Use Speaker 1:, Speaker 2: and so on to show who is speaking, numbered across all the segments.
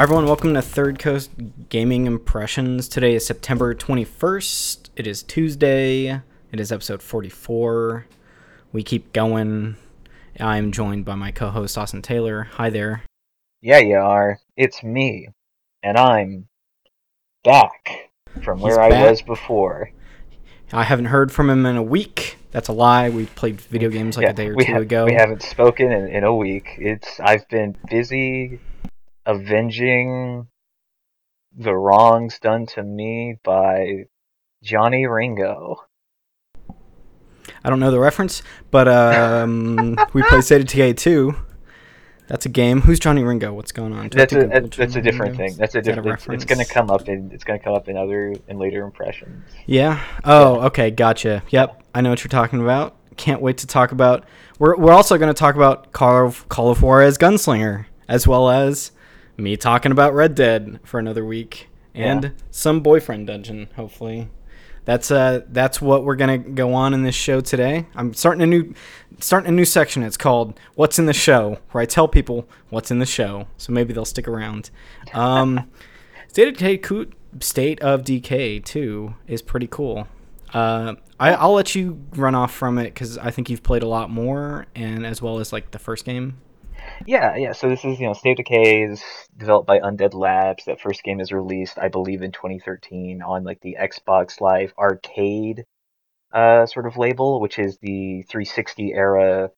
Speaker 1: Hi everyone, welcome to Third Coast Gaming Impressions. Today is September 21st. It is Tuesday. It is episode 44. We keep going. I'm joined by my co-host Austin Taylor. Hi there.
Speaker 2: Yeah, you are. It's me. And I'm back from
Speaker 1: He's
Speaker 2: where I was before.
Speaker 1: I haven't heard from him in a week. That's a lie. We played video games like
Speaker 2: Yeah,
Speaker 1: a day or two
Speaker 2: ha-
Speaker 1: ago.
Speaker 2: We haven't spoken in, in a week. It's I've been busy avenging the wrongs done to me by Johnny Ringo.
Speaker 1: I don't know the reference, but um, we played Decay 2. That's a game. Who's Johnny Ringo? What's going on? Do
Speaker 2: That's
Speaker 1: to
Speaker 2: a that's, that's a different
Speaker 1: Ringo?
Speaker 2: thing. That's a
Speaker 1: Is that
Speaker 2: different. it's, gonna come up in it's gonna come up in other in later impressions.
Speaker 1: Yeah. Oh, okay. Gotcha. Yep. I know what you're talking about. Can't wait to talk about. We're we're also going to talk about Call of, Call of Juarez Gunslinger, as well as me talking about Red Dead for another week, and
Speaker 2: Yeah.
Speaker 1: some boyfriend dungeon. Hopefully, that's uh that's what we're gonna go on in this show today. I'm starting a new starting a new section. It's called "What's in the Show," where I tell people what's in the show, so maybe they'll stick around. Um, State of Decay, State of Decay two is pretty cool. Uh, I, I'll let you run off from it because I think you've played a lot more, and as well as like the first game.
Speaker 2: Yeah, yeah. So this is, you know, State of Decay is developed by Undead Labs. That first game is released, I believe, in 2013 on like the Xbox Live Arcade uh, sort of label, which is the 360 era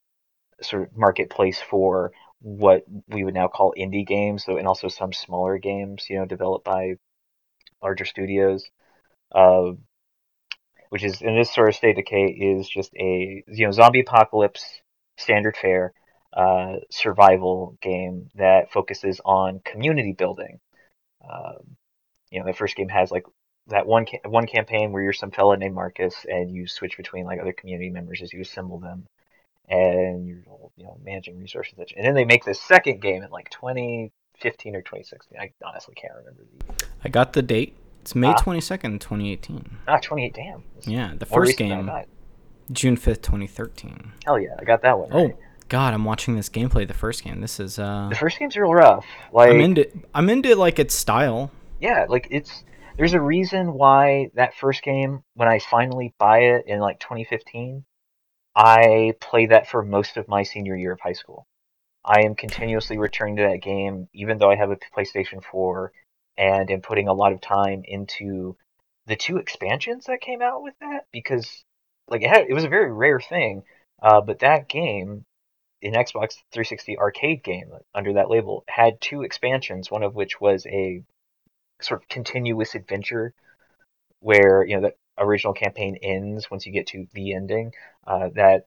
Speaker 2: sort of marketplace for what we would now call indie games, so and also some smaller games, you know, developed by larger studios. Uh, which is in this sort of State of Decay is just a you know zombie apocalypse standard fare uh, survival game that focuses on community building. Um, you know, the first game has like that one ca- one campaign where you're some fella named Marcus and you switch between like other community members as you assemble them, and you're you know managing resources. And then they make this second game in like 2015 or 2016. I honestly can't remember the
Speaker 1: I got the date. It's May
Speaker 2: Ah.
Speaker 1: twenty second, twenty eighteen.
Speaker 2: ah 28. Damn, It's
Speaker 1: Yeah, the first
Speaker 2: recent than I
Speaker 1: game. June fifth, twenty thirteen.
Speaker 2: Hell yeah, I got that one.
Speaker 1: Oh
Speaker 2: right.
Speaker 1: God, I'm watching this gameplay. The first game. This is uh,
Speaker 2: the first game's real rough. Like
Speaker 1: I'm into. I'm into like its style.
Speaker 2: yeah, like it's there's a reason why that first game, when I finally buy it in like 2015, I played that for most of my senior year of high school. I am continuously returning to that game, even though I have a PlayStation 4, and am putting a lot of time into the two expansions that came out with that because, like, it, had, it was a very rare thing. Uh, but that game, an Xbox 360 arcade game under that label, had two expansions. One of which was a sort of continuous adventure where you know the original campaign ends once you get to the ending. Uh, that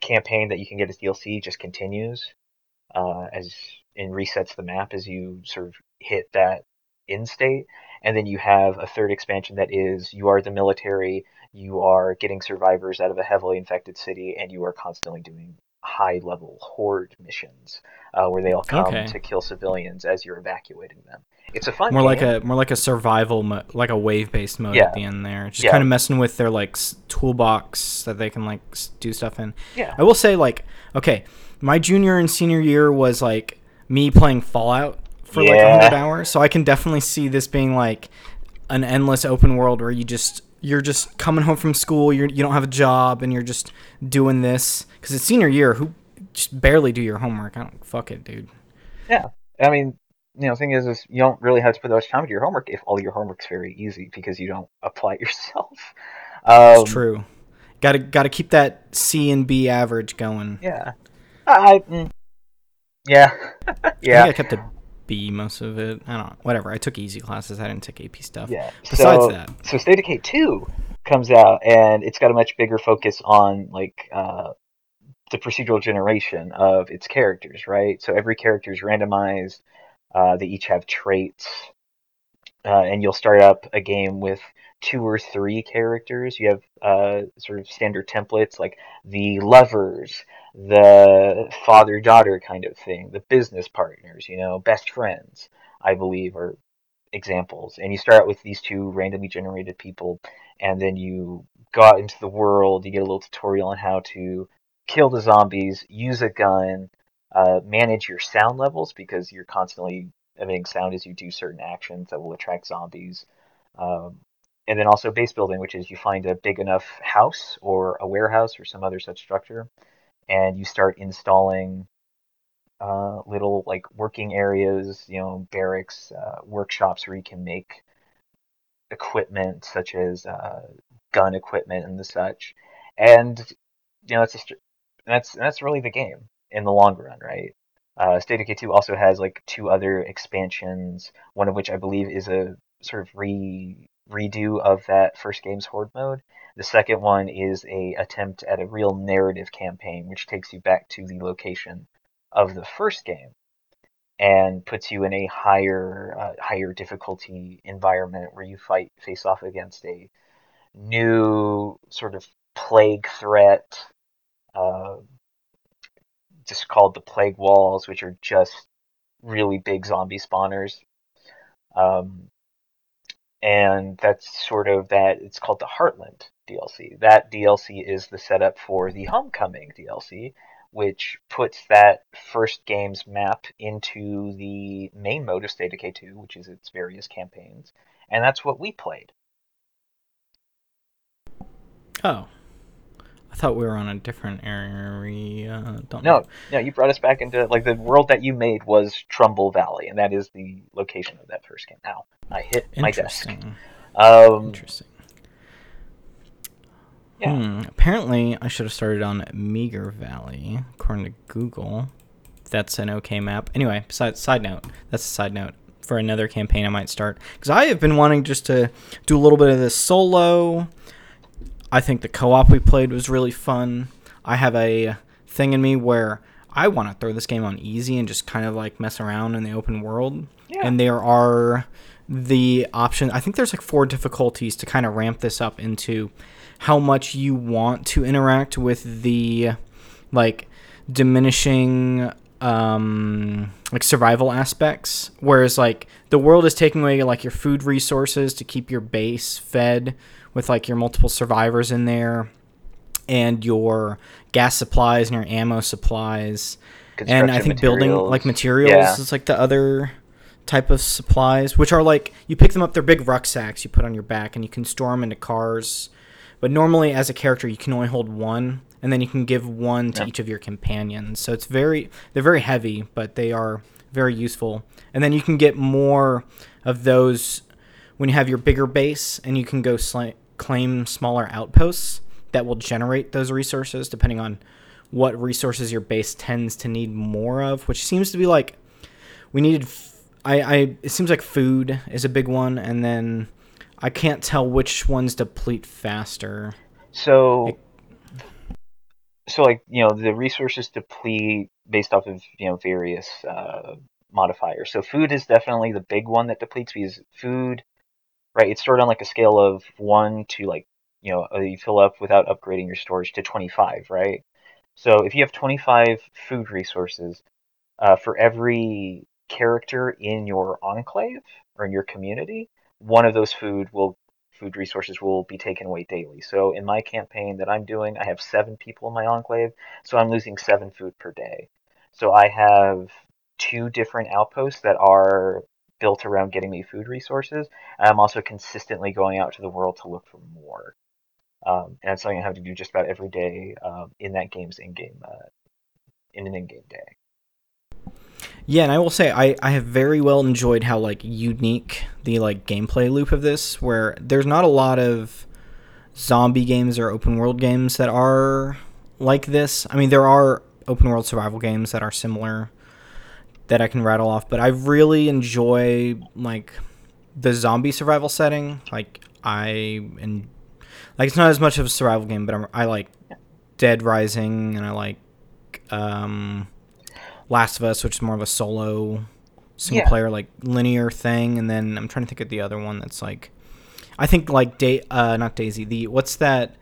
Speaker 2: campaign that you can get as DLC just continues uh, as and resets the map as you sort of hit that end state. And then you have a third expansion that is you are the military, you are getting survivors out of a heavily infected city, and you are constantly doing high level horde missions uh, where they all come
Speaker 1: Okay.
Speaker 2: to kill civilians as you're evacuating them. It's a fun
Speaker 1: More like a more like a survival, mo- like a wave based mode
Speaker 2: Yeah.
Speaker 1: at the end there. Just
Speaker 2: Yeah.
Speaker 1: kind of messing with their like s- toolbox that they can like s- do stuff in.
Speaker 2: yeah.
Speaker 1: I will say like okay, my junior and senior year was like me playing Fallout for like
Speaker 2: Yeah.
Speaker 1: 100 hours, so I can definitely see this being like an endless open world where you just you're just coming home from school, you're you don't have a job and you're just doing this cuz it's senior year who just barely do your homework. I don't fuck it, dude.
Speaker 2: Yeah, I mean, you know, the thing is, is you don't really have to put that much time into your homework if all your homework's very easy because you don't apply it yourself. Um,
Speaker 1: It's true. Got to got to keep that C and B average going.
Speaker 2: Yeah. I. mm, yeah.
Speaker 1: I
Speaker 2: yeah.
Speaker 1: think I kept a B most of it. I don't know. Whatever. I took easy classes. I didn't take AP stuff.
Speaker 2: Yeah.
Speaker 1: Besides
Speaker 2: so,
Speaker 1: that.
Speaker 2: so State of Decay two comes out and it's got a much bigger focus on like uh, the procedural generation of its characters, right? So every character is randomized. Uh, they each have traits, uh, and you'll start up a game with two or three characters. You have uh, sort of standard templates like the lovers, the father daughter kind of thing, the business partners, you know, best friends, I believe, are examples. And you start with these two randomly generated people, and then you go out into the world, you get a little tutorial on how to kill the zombies, use a gun, uh, manage your sound levels because you're constantly emitting sound as you do certain actions that will attract zombies. Um, and then also base building, which is you find a big enough house or a warehouse or some other such structure, and you start installing uh, little like working areas, you know, barracks, uh, workshops where you can make equipment such as uh, gun equipment and the such. And you know, that's a, that's that's really the game in the long run, right? Uh, State of Decay 2 also has like two other expansions, one of which I believe is a sort of re redo of that first game's horde mode. The second one is a attempt at a real narrative campaign, which takes you back to the location of the first game and puts you in a higher uh, higher difficulty environment where you fight face off against a new sort of plague threat, uh, just called the plague walls, which are just really big zombie spawners. Um, and that's sort of that. It's called the Heartland DLC. That DLC is the setup for the Homecoming DLC, which puts that first game's map into the main mode of State of Decay 2, which is its various campaigns, and that's what we played.
Speaker 1: Oh, I thought we were on a different area. Don't
Speaker 2: no, know. no, you brought us back into like the world that you made was Trumbull Valley, and that is the location of that first game. Now I hit my desk. Um, Interesting.
Speaker 1: Yeah. Hmm, apparently, I should have started on Meagher Valley, according to Google. That's an okay map. Anyway, side, side note. That's a side note for another campaign I might start. Because I have been wanting just to do a little bit of this solo I think the co-op we played was really fun. I have a thing in me where I want to throw this game on easy and just kind of like mess around in the open world. Yeah. And there are the option. I think there's like four difficulties to kind of ramp this up into how much you want to interact with the like diminishing um like survival aspects whereas like the world is taking away like your food resources to keep your base fed with like your multiple survivors in there and your gas supplies and your ammo supplies and i think materials. building like materials yeah. is like the other type of supplies which are like you pick them up they're big rucksacks you put on your back and you can store them into cars but normally as a character you can only hold one and then you can give one to yeah. each of your companions so it's very they're very heavy but they are very useful and then you can get more of those when you have your bigger base and you can go sli- claim smaller outposts that will generate those resources depending on what resources your base tends to need more of, which seems to be like we needed. F- I, I it seems like food is a big one, and then I can't tell which ones deplete faster.
Speaker 2: So, so like you know the resources deplete based off of you know various uh, modifiers. So food is definitely the big one that depletes because food right? It's stored on like a scale of one to like, you know, uh, you fill up without upgrading your storage to 25, right? So if you have 25 food resources uh, for every character in your enclave or in your community, one of those food will food resources will be taken away daily. So in my campaign that I'm doing, I have seven people in my enclave, so I'm losing seven food per day. So I have two different outposts that are built around getting me food resources. And I'm also consistently going out to the world to look for more. Um, and it's something I have to do just about every day um, in that game's in-game, uh, in an in-game day.
Speaker 1: Yeah, and I will say I, I have very well enjoyed how like unique the like gameplay loop of this, where there's not a lot of zombie games or open world games that are like this. I mean, there are open world survival games that are similar that I can rattle off, but I really enjoy like the zombie survival setting. Like I and like it's not as much of a survival game, but I'm, i like Dead Rising and I like um, Last of Us, which is more of a solo single yeah. player like linear thing. And then I'm trying to think of the other one that's like I think like day uh not Daisy the what's that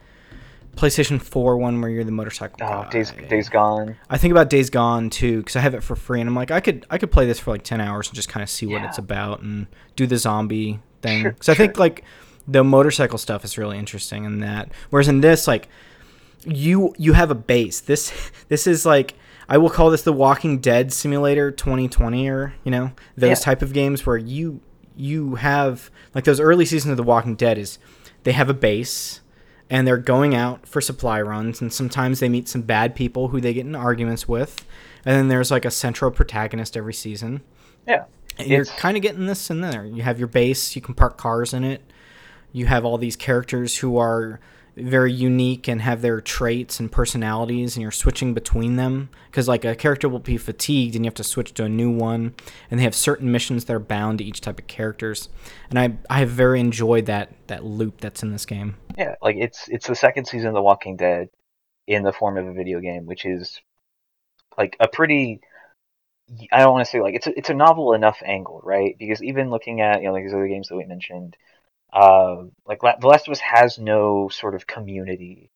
Speaker 1: PlayStation 4 one where you're the motorcycle oh,
Speaker 2: guy. Days Days Gone.
Speaker 1: I think about Days Gone too because I have it for free and I'm like I could I could play this for like 10 hours and just kind of see yeah. what it's about and do the zombie thing. Because sure, I think like the motorcycle stuff is really interesting in that. Whereas in this like you you have a base. This this is like I will call this the Walking Dead simulator 2020 or er, you know those
Speaker 2: Yeah.
Speaker 1: type of games where you you have like those early seasons of the Walking Dead is they have a base and they're going out for supply runs and sometimes they meet some bad people who they get in arguments with and then there's like a central protagonist every season.
Speaker 2: Yeah.
Speaker 1: And you're kind of getting this in there. You have your base, you can park cars in it. You have all these characters who are very unique and have their traits and personalities, and you're switching between them. Because, like, a character will be fatigued and you have to switch to a new one. And they have certain missions that are bound to each type of characters. And I, I have very enjoyed that, that loop that's in this game.
Speaker 2: Yeah, like it's it's the second season of The Walking Dead in the form of a video game, which is like a pretty I don't want to say like it's a, it's a novel enough angle, right? Because even looking at you know like these other games that we mentioned, uh, like La- The Last of Us has no sort of community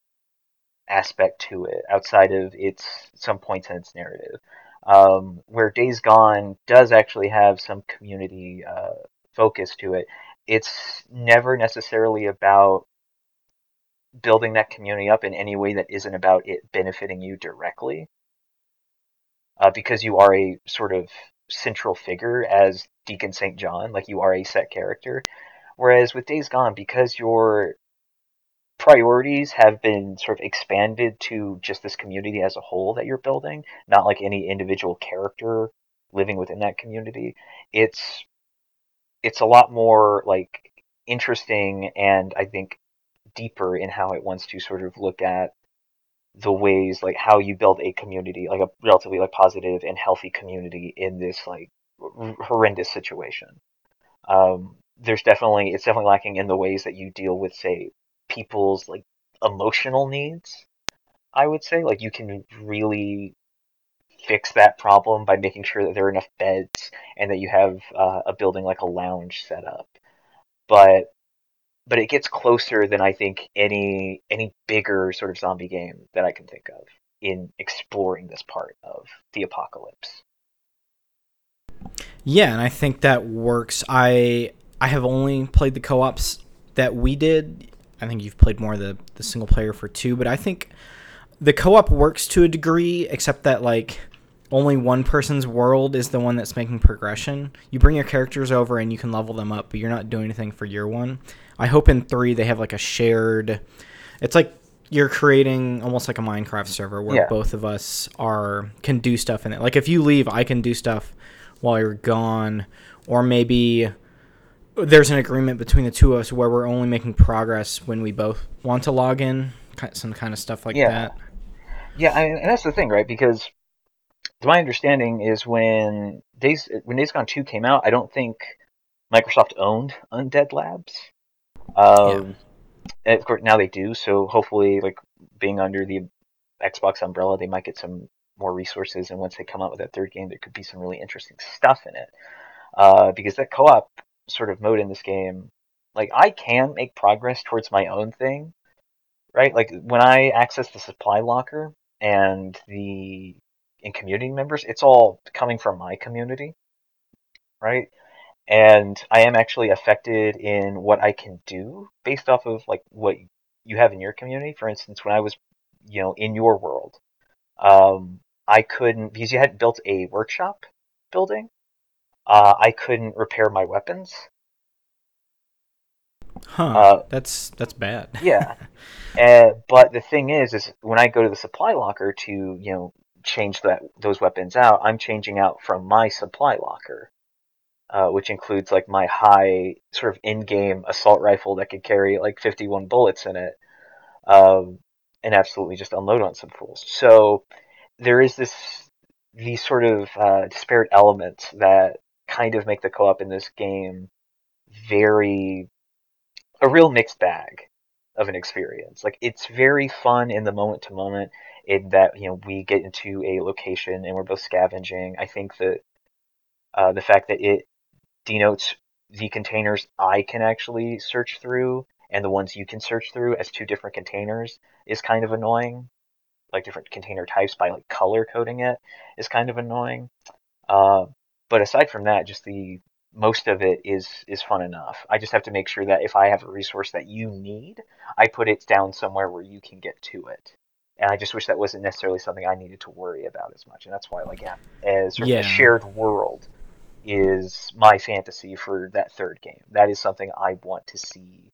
Speaker 2: aspect to it outside of its some points in its narrative. Um, where Days Gone does actually have some community uh, focus to it. It's never necessarily about building that community up in any way that isn't about it benefiting you directly. Uh, because you are a sort of central figure as Deacon St. John, like you are a set character. Whereas with Days Gone, because your priorities have been sort of expanded to just this community as a whole that you're building, not like any individual character living within that community, it's it's a lot more like interesting and I think deeper in how it wants to sort of look at the ways like how you build a community like a relatively like positive and healthy community in this like horrendous situation. Um there's definitely it's definitely lacking in the ways that you deal with say people's like emotional needs i would say like you can really fix that problem by making sure that there are enough beds and that you have uh, a building like a lounge set up but but it gets closer than I think any any bigger sort of zombie game that I can think of in exploring this part of the apocalypse.
Speaker 1: Yeah, and I think that works. I I have only played the co-ops that we did. I think you've played more of the the single player for two, but I think the co-op works to a degree, except that like only one person's world is the one that's making progression. You bring your characters over and you can level them up, but you're not doing anything for your one. I hope in three they have like a shared. It's like you're creating almost like a Minecraft server where
Speaker 2: Yeah.
Speaker 1: both of us are can do stuff in it. Like if you leave, I can do stuff while you're gone, or maybe there's an agreement between the two of us where we're only making progress when we both want to log in, some kind of stuff like
Speaker 2: Yeah.
Speaker 1: that.
Speaker 2: Yeah, I, and that's the thing, right? Because my understanding is when Days when Days Gone Two came out, I don't think Microsoft owned Undead Labs. Um, and of course, now they do. So hopefully, like being under the Xbox umbrella, they might get some more resources. And once they come out with that third game, there could be some really interesting stuff in it. Uh, because that co-op sort of mode in this game, like I can make progress towards my own thing, right? Like when I access the supply locker and the in community members, it's all coming from my community, right? And I am actually affected in what I can do based off of like what you have in your community. For instance, when I was, you know, in your world, um, I couldn't because you hadn't built a workshop building. Uh, I couldn't repair my weapons.
Speaker 1: Huh?
Speaker 2: Uh,
Speaker 1: that's that's bad.
Speaker 2: Yeah. Uh, but the thing is, is when I go to the supply locker to, you know, change that those weapons out, I'm changing out from my supply locker, uh, which includes like my high sort of in-game assault rifle that could carry like 51 bullets in it, um, and absolutely just unload on some fools. So there is this these sort of uh, disparate elements that kind of make the co-op in this game very a real mixed bag of an experience. Like it's very fun in the moment to moment in that you know we get into a location and we're both scavenging. I think that uh, the fact that it denotes the containers I can actually search through and the ones you can search through as two different containers is kind of annoying. Like different container types by like color coding it is kind of annoying. Uh, but aside from that, just the most of it is is fun enough. I just have to make sure that if I have a resource that you need, I put it down somewhere where you can get to it. and I just wish that wasn't necessarily something I needed to worry about as much. And that's why, like, yeah, as sort of
Speaker 1: Yeah.
Speaker 2: a shared world is my fantasy for that third game. That is something I want to see.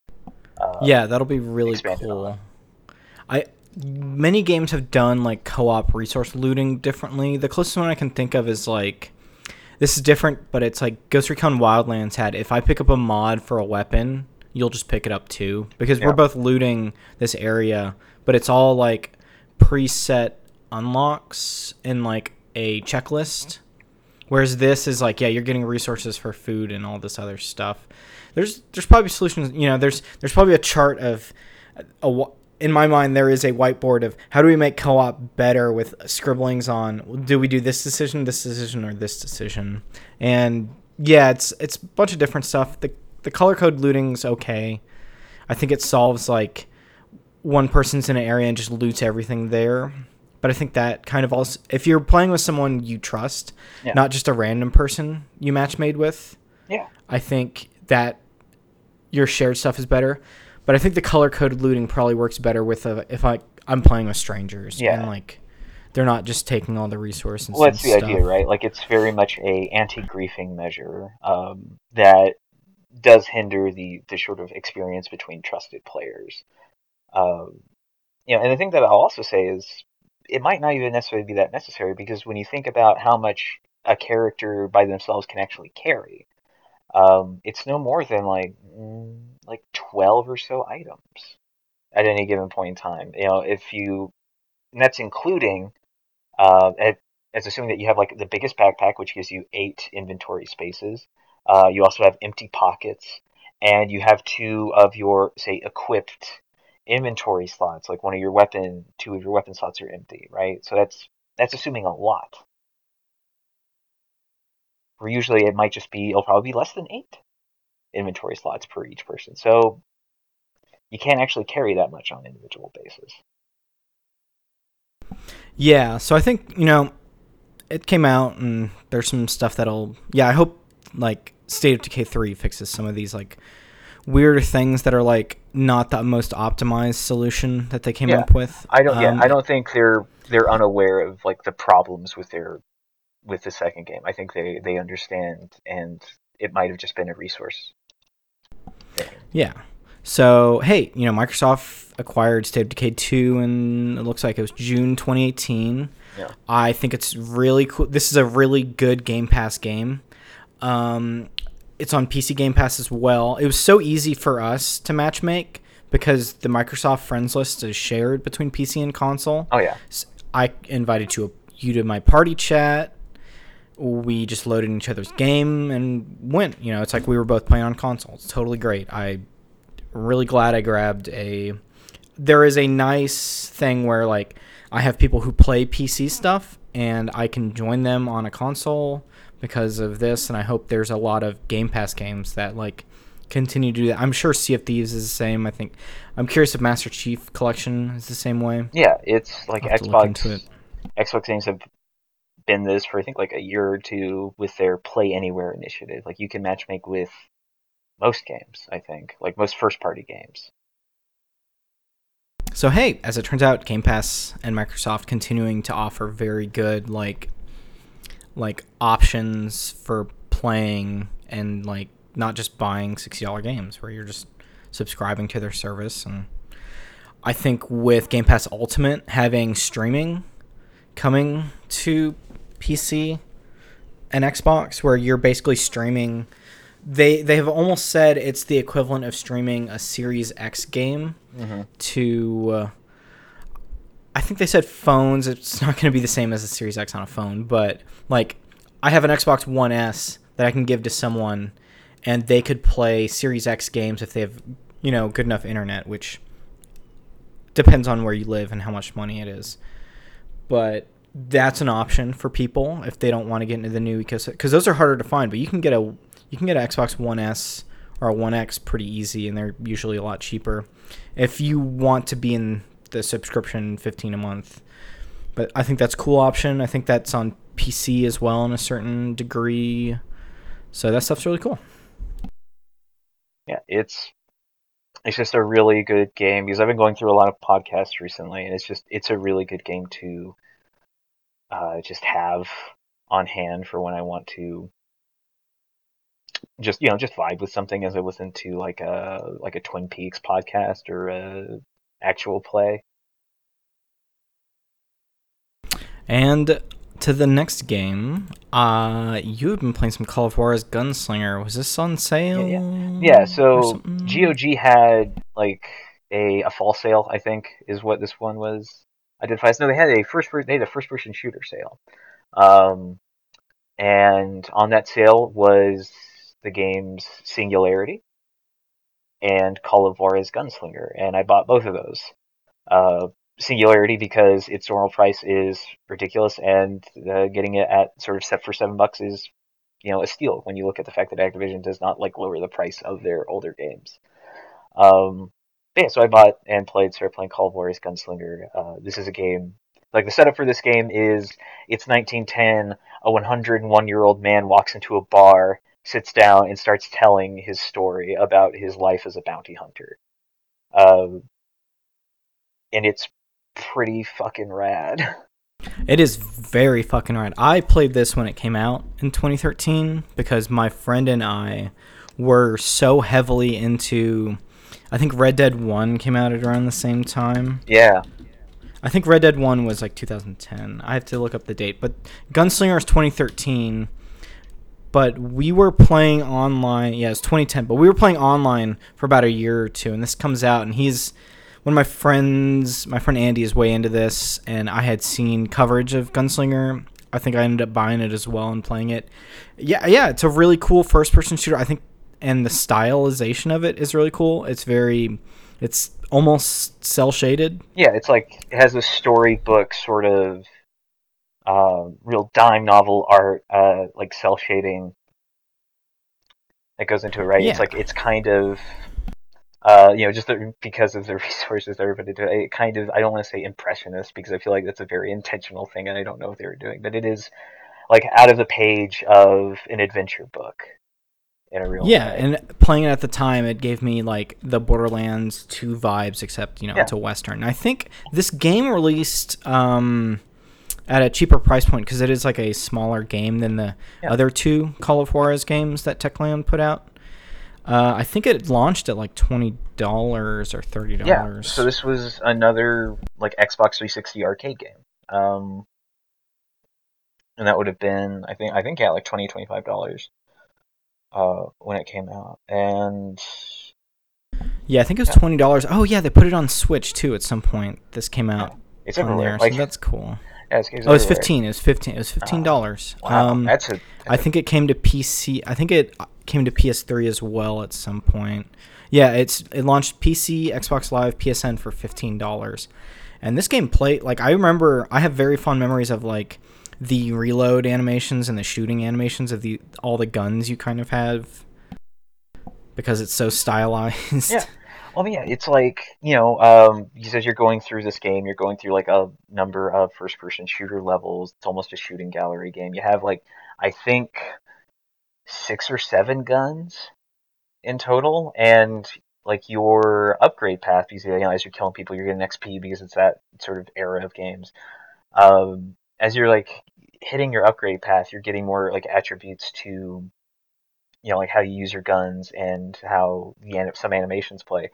Speaker 2: Uh,
Speaker 1: yeah, that'll be really cool.
Speaker 2: on.
Speaker 1: I many games have done like co-op resource looting differently. The closest one I can think of is like this is different, but it's like Ghost Recon Wildlands had if I pick up a mod for a weapon, you'll just pick it up too because
Speaker 2: Yeah.
Speaker 1: we're both looting this area, but it's all like preset unlocks in like a checklist. Whereas this is like, yeah, you're getting resources for food and all this other stuff. There's there's probably solutions. You know, there's there's probably a chart of a, in my mind there is a whiteboard of how do we make co-op better with scribblings on do we do this decision, this decision, or this decision. And yeah, it's it's a bunch of different stuff. The the color code looting's okay. I think it solves like one person's in an area and just loots everything there. But I think that kind of also, if you're playing with someone you trust,
Speaker 2: Yeah.
Speaker 1: not just a random person you match made with,
Speaker 2: Yeah.
Speaker 1: I think that your shared stuff is better. But I think the color coded looting probably works better with a, if I I'm playing with strangers
Speaker 2: Yeah.
Speaker 1: and like they're not just taking all the resources.
Speaker 2: Well, that's
Speaker 1: and
Speaker 2: the
Speaker 1: stuff.
Speaker 2: idea, right? Like it's very much a anti-griefing measure um, that does hinder the the sort of experience between trusted players. Um, you know, and the thing that I'll also say is it might not even necessarily be that necessary because when you think about how much a character by themselves can actually carry, um, it's no more than like mm, like twelve or so items at any given point in time. You know, if you and that's including uh, at, as assuming that you have like the biggest backpack, which gives you eight inventory spaces. Uh, you also have empty pockets, and you have two of your say equipped inventory slots. Like one of your weapon, two of your weapon slots are empty, right? So that's that's assuming a lot. Where usually it might just be it'll probably be less than eight inventory slots per each person. So you can't actually carry that much on an individual basis.
Speaker 1: Yeah, so I think you know it came out and there's some stuff that'll yeah I hope like State of Decay three fixes some of these like weird things that are like not the most optimized solution that they came
Speaker 2: Yeah.
Speaker 1: up with.
Speaker 2: I don't.
Speaker 1: Um,
Speaker 2: yeah, I don't think they're they're unaware of like the problems with their with the second game. I think they they understand, and it might have just been a resource.
Speaker 1: Yeah. So hey, you know Microsoft acquired State of Decay two, and it looks like it was June 2018.
Speaker 2: Yeah.
Speaker 1: I think it's really cool. This is a really good Game Pass game. Um, it's on PC Game Pass as well. It was so easy for us to matchmake because the Microsoft friends list is shared between PC and console.
Speaker 2: Oh yeah,
Speaker 1: I invited you you to my party chat. We just loaded each other's game and went. You know, it's like we were both playing on console. It's totally great. I really glad I grabbed a. There is a nice thing where like I have people who play PC stuff and I can join them on a console because of this. And I hope there's a lot of Game Pass games that like continue to do that. I'm sure Sea of Thieves is the same. I think I'm curious if Master Chief Collection is the same way.
Speaker 2: yeah. It's like
Speaker 1: I'll have to look into
Speaker 2: Xbox. Xbox games have been this for I think like a year or two with their Play Anywhere initiative. Like you can matchmake with most games. I think like most first party games.
Speaker 1: So hey, as it turns out, Game Pass and Microsoft continuing to offer very good like like options for playing and like not just buying sixty dollar games where you're just subscribing to their service and I think with Game Pass Ultimate having streaming coming to PC and Xbox where you're basically streaming they they have almost said it's the equivalent of streaming a Series X game
Speaker 2: Mm-hmm.
Speaker 1: to uh, I think they said phones. It's not going to be the same as a Series X on a phone, but like I have an Xbox One S that I can give to someone and they could play Series X games if they have, you know, good enough internet, which depends on where you live and how much money it is. But that's an option for people if they don't want to get into the new ecosystem because those are harder to find. But you can get a you can get an Xbox One S or a One X pretty easy, and they're usually a lot cheaper if you want to be in the subscription 15 a month. But I think that's a cool option. I think that's on PC as well in a certain degree. So that stuff's really cool.
Speaker 2: Yeah, it's it's just a really good game because I've been going through a lot of podcasts recently, and it's just it's a really good game to uh, just have on hand for when I want to just you know just vibe with something as I listen to like a like a Twin Peaks podcast or a actual play.
Speaker 1: And to the next game, uh, you have been playing some Call of Juarez Gunslinger. Was this on sale?
Speaker 2: Yeah, yeah. So GOG had like a a fall sale, I think, is what this one was identified. No, they had a first they had a first person shooter sale, um, and on that sale was the game's Singularity and Call of Juarez Gunslinger, and I bought both of those. Uh, Singularity because its normal price is ridiculous, and uh, getting it at sort of set for seven bucks is, you know, a steal when you look at the fact that Activision does not like lower the price of their older games. Um, yeah, so I bought and played, started playing Call of Juarez Gunslinger. Uh, this is a game like the setup for this game is it's 1910. A 101 year old man walks into a bar, sits down, and starts telling his story about his life as a bounty hunter. Um, and it's pretty fucking rad.
Speaker 1: It is very fucking rad. I played this when it came out in 2013 because my friend and I were so heavily into. I think Red Dead 1 came out at around the same time.
Speaker 2: Yeah.
Speaker 1: I think Red Dead 1 was like 2010. I have to look up the date. But Gunslinger is 2013. But we were playing online. Yeah, it's 2010. But we were playing online for about a year or two. And this comes out, and he's one of my friends, my friend Andy is way into this, and I had seen coverage of Gunslinger. I think I ended up buying it as well and playing it. Yeah, yeah, it's a really cool first-person shooter. I think, and the stylization of it is really cool. It's very, it's almost cel shaded.
Speaker 2: Yeah, it's like it has a storybook sort of, uh, real dime novel art, uh, like cel shading that goes into it. Right?
Speaker 1: Yeah.
Speaker 2: It's like it's kind of uh, you know, just the, because of the resources that everybody did. It kind of, I don't want to say impressionist because I feel like that's a very intentional thing, and I don't know what they were doing, but it is like out of the page of an adventure book in a real
Speaker 1: yeah
Speaker 2: way.
Speaker 1: and playing it at the time it gave me like the borderlands 2 vibes except you know
Speaker 2: Yeah.
Speaker 1: it's a western i think this game released um at a cheaper price point because it is like a smaller game than the
Speaker 2: Yeah.
Speaker 1: other two call of juarez games that techland put out uh, i think it launched at like $20 or $30
Speaker 2: Yeah, so this was another like Xbox 360 arcade game. Um, and that would have been, I think, I think yeah, like 20 dollars uh, when it came out. And
Speaker 1: yeah i think it was $20 oh yeah they put it on switch too at some point this came out
Speaker 2: it's
Speaker 1: on
Speaker 2: everywhere.
Speaker 1: there
Speaker 2: Like,
Speaker 1: so that's cool
Speaker 2: yeah, it's, it's
Speaker 1: oh it's 15 it was 15 it was $15
Speaker 2: Wow,
Speaker 1: um,
Speaker 2: that's a.
Speaker 1: I think it came to PC. I think it came to PS3 as well at some point. Yeah, it's it launched PC, Xbox Live, PSN for fifteen dollars. And this game played like I remember. I have very fond memories of like the reload animations and the shooting animations of the all the guns you kind of have because it's so stylized.
Speaker 2: Yeah. Well, yeah, it's like you know, um, because as you're going through this game, you're going through like a number of first-person shooter levels. It's almost a shooting gallery game. You have like, I think, six or seven guns in total, and like your upgrade path, because you know, as you're killing people, you're getting XP because it's that sort of era of games. Um, as you're like hitting your upgrade path, you're getting more like attributes to you know, like how you use your guns and how the anim- some animations play.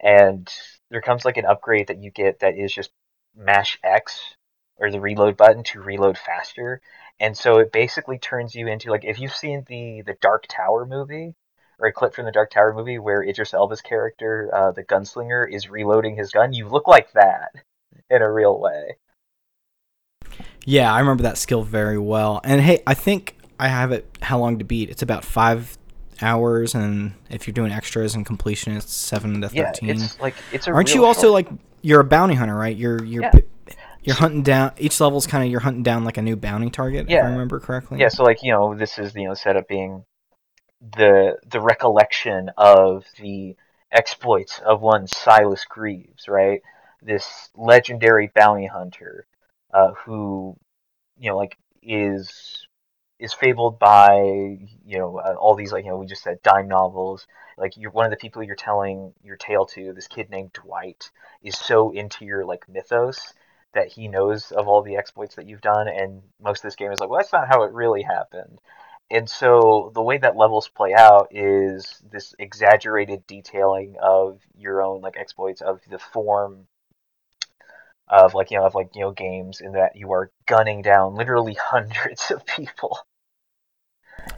Speaker 2: And there comes like an upgrade that you get that is just mash X or the reload button to reload faster. And so it basically turns you into like if you've seen the the Dark Tower movie or a clip from the Dark Tower movie where Idris Elba's character, uh, the gunslinger, is reloading his gun, you look like that in a real way.
Speaker 1: Yeah, I remember that skill very well. And hey, I think I have it how long to beat. It's about five hours, and if you're doing extras and completion, it's seven to thirteen.
Speaker 2: Yeah, it's like it's a.
Speaker 1: Aren't you also
Speaker 2: short-
Speaker 1: like you're a bounty hunter, right? You're you're
Speaker 2: Yeah.
Speaker 1: you're hunting down each level's kind of you're hunting down like a new bounty target.
Speaker 2: Yeah.
Speaker 1: if I remember correctly.
Speaker 2: Yeah, so like you know, this is you know set up being the the recollection of the exploits of one Silas Greaves, right? This legendary bounty hunter, uh, who you know like is is fabled by you know uh, all these like you know we just said dime novels. Like you're one of the people you're telling your tale to. This kid named Dwight is so into your like mythos that he knows of all the exploits that you've done, and most of this game is like, well, that's not how it really happened. And so the way that levels play out is this exaggerated detailing of your own like exploits of the form of like you know of like you know games in that you are gunning down literally hundreds of people.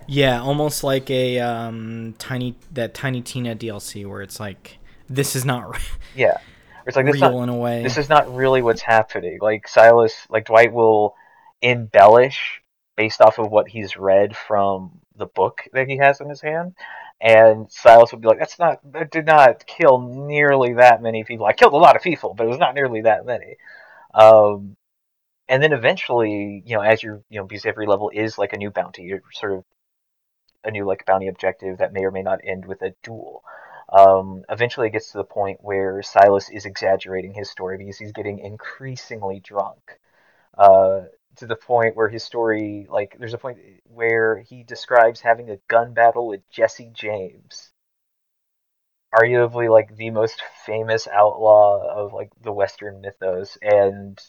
Speaker 1: Yeah, almost like a um, tiny that Tiny Tina DLC where it's like this is not
Speaker 2: yeah, it's like this
Speaker 1: real
Speaker 2: not,
Speaker 1: in a way.
Speaker 2: this is not really what's happening. Like Silas, like Dwight will embellish based off of what he's read from the book that he has in his hand. And Silas would be like, "That's not. I did not kill nearly that many people. I killed a lot of people, but it was not nearly that many." Um, and then eventually, you know, as you're, you know, because every level is like a new bounty, you're sort of a new like bounty objective that may or may not end with a duel. Um, eventually, it gets to the point where Silas is exaggerating his story because he's getting increasingly drunk. Uh, to the point where his story, like, there's a point where he describes having a gun battle with Jesse James, arguably like the most famous outlaw of like the Western mythos, and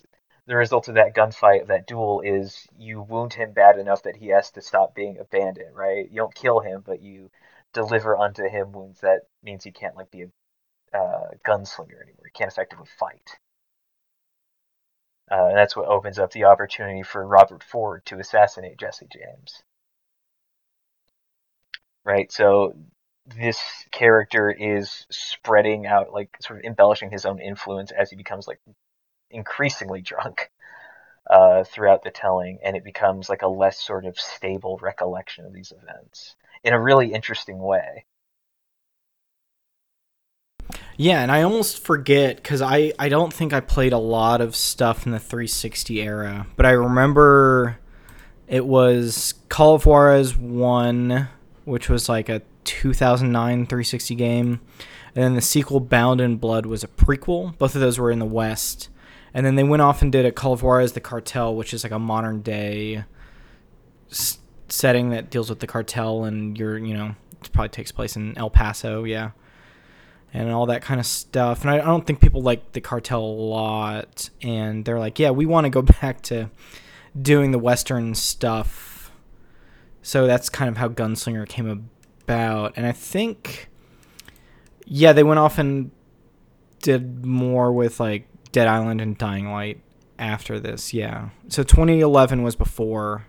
Speaker 2: the result of that gunfight, of that duel, is you wound him bad enough that he has to stop being a bandit, right? You don't kill him, but you deliver unto him wounds that means he can't like be a uh, gunslinger anymore. He can't effectively fight. Uh, and that's what opens up the opportunity for Robert Ford to assassinate Jesse James. Right, so this character is spreading out, like sort of embellishing his own influence as he becomes like increasingly drunk uh, throughout the telling, and it becomes like a less sort of stable recollection of these events in a really interesting way.
Speaker 1: Yeah, and I almost forget because I, I don't think I played a lot of stuff in the 360 era, but I remember it was Call of Juarez 1, which was like a 2009 360 game, and then the sequel Bound in Blood was a prequel. Both of those were in the West. And then they went off and did a Call of Juarez the Cartel, which is like a modern day s- setting that deals with the cartel and you're, you know, it probably takes place in El Paso, yeah and all that kind of stuff. And I, I don't think people like the cartel a lot. And they're like, yeah, we want to go back to doing the Western stuff. So that's kind of how Gunslinger came about. And I think, yeah, they went off and did more with like Dead Island and Dying Light after this. Yeah. So 2011 was before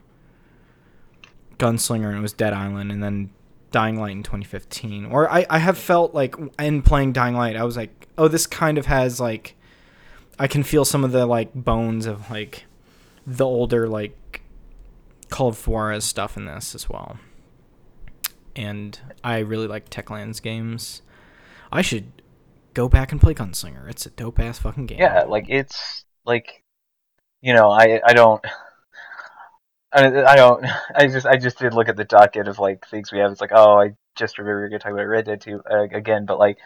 Speaker 1: Gunslinger and it was Dead Island. And then Dying Light in 2015. Or I, I have felt like in playing Dying Light, I was like, oh, this kind of has like, I can feel some of the like bones of like the older like Call of Juarez stuff in this as well. And I really like Techland's games. I should go back and play Gunslinger. It's a dope ass fucking game.
Speaker 2: Yeah, like it's like, you know, I I don't. I, I don't. I just I just did look at the docket of like things we have. It's like, oh, I just remember we are gonna talk about Red Dead 2 uh, again, but like,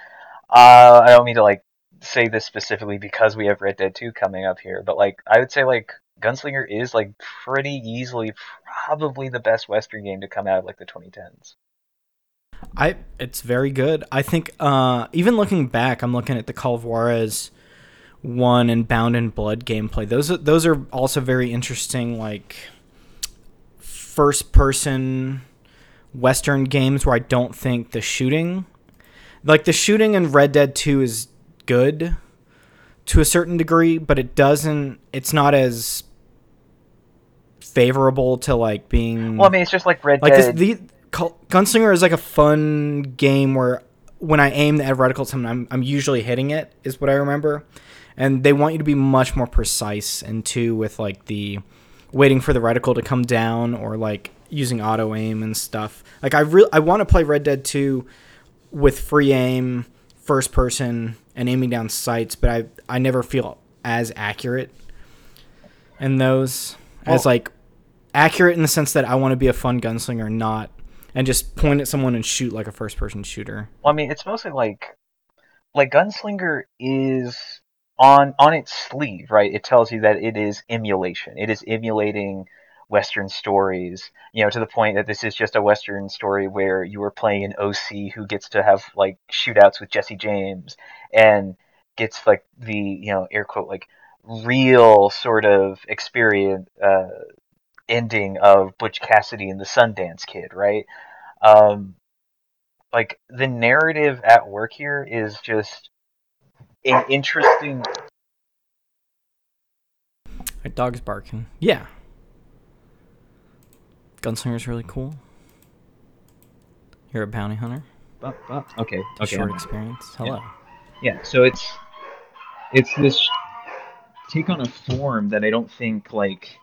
Speaker 2: uh, I don't mean to like say this specifically because we have Red Dead 2 coming up here, but like, I would say like Gunslinger is like pretty easily probably the best Western game to come out of like the 2010s.
Speaker 1: I it's very good. I think uh, even looking back, I'm looking at the Juarez one and Bound in Blood gameplay. Those are, those are also very interesting. Like first person Western games where I don't think the shooting, like the shooting in Red Dead 2 is good to a certain degree, but it doesn't, it's not as favorable to like being.
Speaker 2: Well, I mean, it's just like Red
Speaker 1: like
Speaker 2: Dead.
Speaker 1: this, the Gunslinger is like a fun game where when I aim at reticle, something I'm, I'm usually hitting it, is what I remember. And they want you to be much more precise, and two, with like the waiting for the reticle to come down or like using auto aim and stuff. Like I really I want to play Red Dead 2 with free aim, first person and aiming down sights, but I I never feel as accurate in those well, as like accurate in the sense that I want to be a fun gunslinger not and just point at someone and shoot like a first person shooter.
Speaker 2: Well, I mean, it's mostly like like gunslinger is on on its sleeve, right? It tells you that it is emulation. It is emulating Western stories, you know, to the point that this is just a Western story where you are playing an OC who gets to have like shootouts with Jesse James and gets like the, you know, air quote, like real sort of experience, uh, ending of Butch Cassidy and the Sundance Kid, right? Um, like the narrative at work here is just an interesting.
Speaker 1: A dog's barking. Yeah. Gunslinger's really cool. You're a bounty hunter.
Speaker 2: Oh, oh, okay.
Speaker 1: A
Speaker 2: Okay.
Speaker 1: short experience. Hello.
Speaker 2: Yeah. So it's it's this take on a form that I don't think like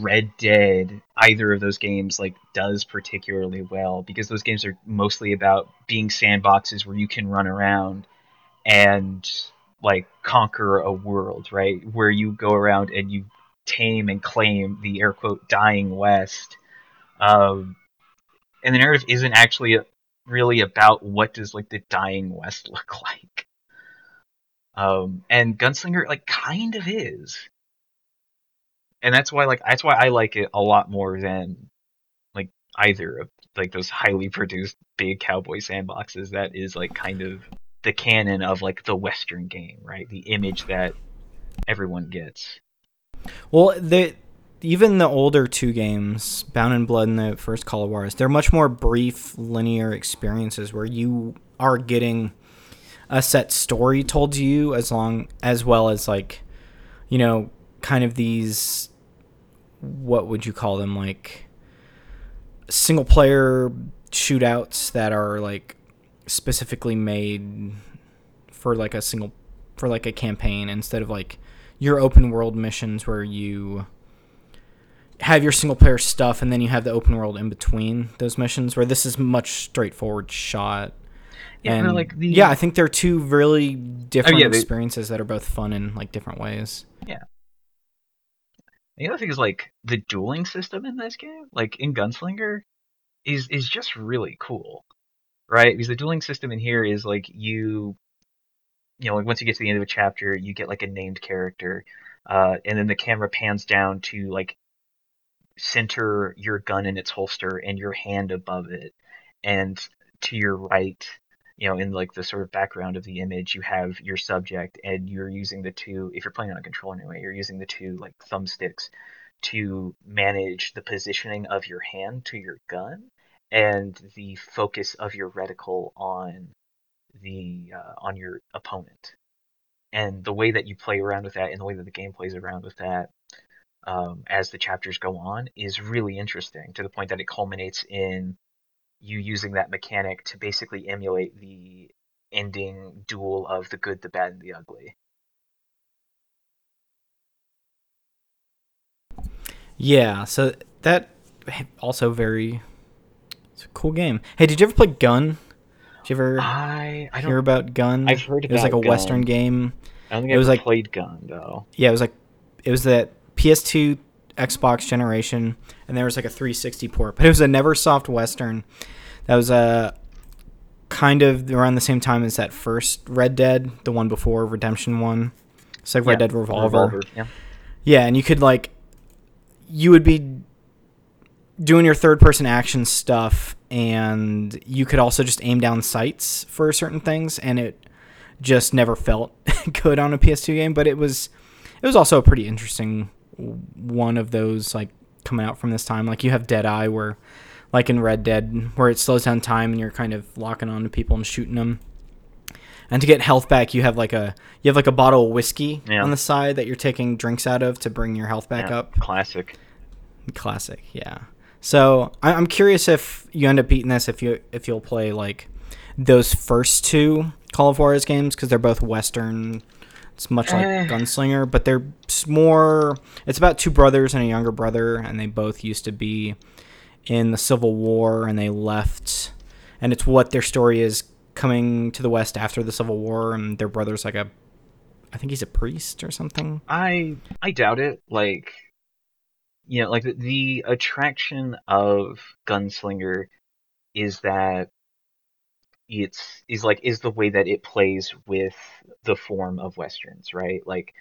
Speaker 2: Red Dead either of those games like does particularly well because those games are mostly about being sandboxes where you can run around and like conquer a world, right? Where you go around and you tame and claim the air quote dying west. Um, and the narrative isn't actually really about what does like the dying west look like. Um, and Gunslinger like kind of is and that's why like that's why I like it a lot more than like either of like those highly produced big cowboy sandboxes that is like kind of the canon of like the western game, right? The image that everyone gets.
Speaker 1: Well, the even the older two games, Bound in Blood and the first Call of Juarez, they're much more brief, linear experiences where you are getting a set story told to you as long as well as like you know kind of these what would you call them like single player shootouts that are like specifically made for like a single for like a campaign instead of like your open world missions where you have your single player stuff and then you have the open world in between those missions where this is much straightforward shot.
Speaker 2: Yeah,
Speaker 1: and
Speaker 2: like the
Speaker 1: yeah i think they're two really different
Speaker 2: yeah, they-
Speaker 1: experiences that are both fun in like different ways. Yeah.
Speaker 2: The other thing is like the dueling system in this game, like in Gunslinger, is is just really cool, right? Because the dueling system in here is like you, you know, like once you get to the end of a chapter, you get like a named character, uh, and then the camera pans down to like center your gun in its holster and your hand above it, and to your right, you know, in like the sort of background of the image, you have your subject, and you're using the two. If you're playing on a controller anyway, you're using the two like thumbsticks to manage the positioning of your hand to your gun and the focus of your reticle on the uh, on your opponent. And the way that you play around with that, and the way that the game plays around with that, um, as the chapters go on, is really interesting. To the point that it culminates in you using that mechanic to basically emulate the ending duel of the good, the bad, and the ugly.
Speaker 1: yeah so that also very cool game hey did you ever play gun did you ever
Speaker 2: I I
Speaker 1: hear about gun
Speaker 2: I've heard
Speaker 1: it was like a
Speaker 2: about
Speaker 1: western game
Speaker 2: I don't think
Speaker 1: it was
Speaker 2: ever
Speaker 1: like-
Speaker 2: played Gun though.
Speaker 1: yeah, it was like it was that PS2 Xbox generation, and there was like a 360 port, but it was a NeverSoft Western. That was a kind of around the same time as that first Red Dead, the one before Redemption One. It's like Red
Speaker 2: Yeah,
Speaker 1: Dead Revolver.
Speaker 2: Yeah.
Speaker 1: Yeah, and you could like you would be doing your third person action stuff and you could also just aim down sights for certain things and it just never felt good on a PS2 game, but it was it was also a pretty interesting one of those like coming out from this time. Like you have Deadeye where like in Red Dead where it slows down time and you're kind of locking on to people and shooting them. And to get health back, you have like a you have like a bottle of whiskey
Speaker 2: Yeah.
Speaker 1: on the side that you're taking drinks out of to bring your health back
Speaker 2: Yeah,
Speaker 1: up.
Speaker 2: Classic.
Speaker 1: Classic, yeah. So I, I'm curious if you end up beating this, if you if you'll play like those first two Call of Juarez games because they're both Western. It's much like
Speaker 2: Eh.
Speaker 1: Gunslinger, but they're more. It's about two brothers and a younger brother, and they both used to be in the Civil War, and they left. And it's what their story is coming to the West after the Civil War, and their brother's like a, I think he's a priest or something.
Speaker 2: I I doubt it. Like, you know, like the, the attraction of Gunslinger is that it's is like is the way that it plays with the form of westerns, right? Like,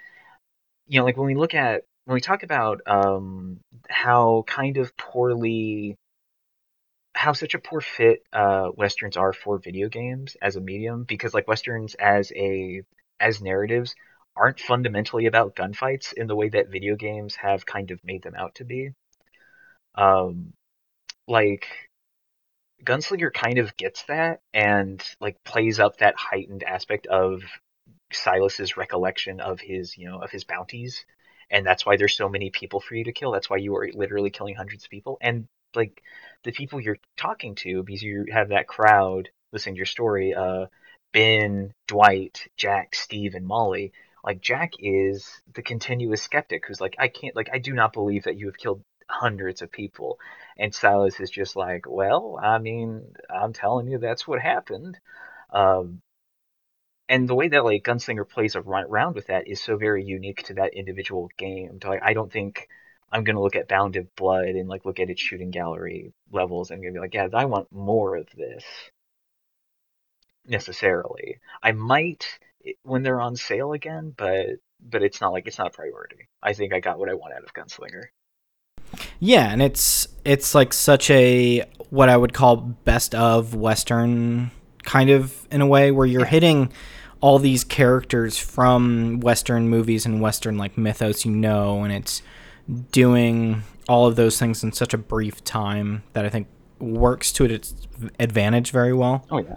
Speaker 2: you know, like when we look at when we talk about um, how kind of poorly how such a poor fit uh, westerns are for video games as a medium because like westerns as a as narratives aren't fundamentally about gunfights in the way that video games have kind of made them out to be. Um, like Gunslinger kind of gets that and like plays up that heightened aspect of Silas's recollection of his, you know, of his bounties, and that's why there's so many people for you to kill. That's why you are literally killing hundreds of people, and like the people you're talking to, because you have that crowd listening to your story. Uh, Ben, Dwight, Jack, Steve, and Molly. Like Jack is the continuous skeptic who's like, I can't, like, I do not believe that you have killed hundreds of people. And Silas is just like, well, I mean, I'm telling you, that's what happened. Um, and the way that like Gunslinger plays around with that is so very unique to that individual game. Like, I don't think I'm gonna look at Bound of Blood and like look at its shooting gallery levels and gonna be like, yeah, I want more of this. Necessarily, I might when they're on sale again, but but it's not like it's not a priority. I think I got what I want out of Gunslinger.
Speaker 1: Yeah, and it's it's like such a what I would call best of western kind of in a way where you're yeah. hitting all these characters from western movies and western like mythos you know and it's doing all of those things in such a brief time that I think works to its advantage very well.
Speaker 2: Oh yeah.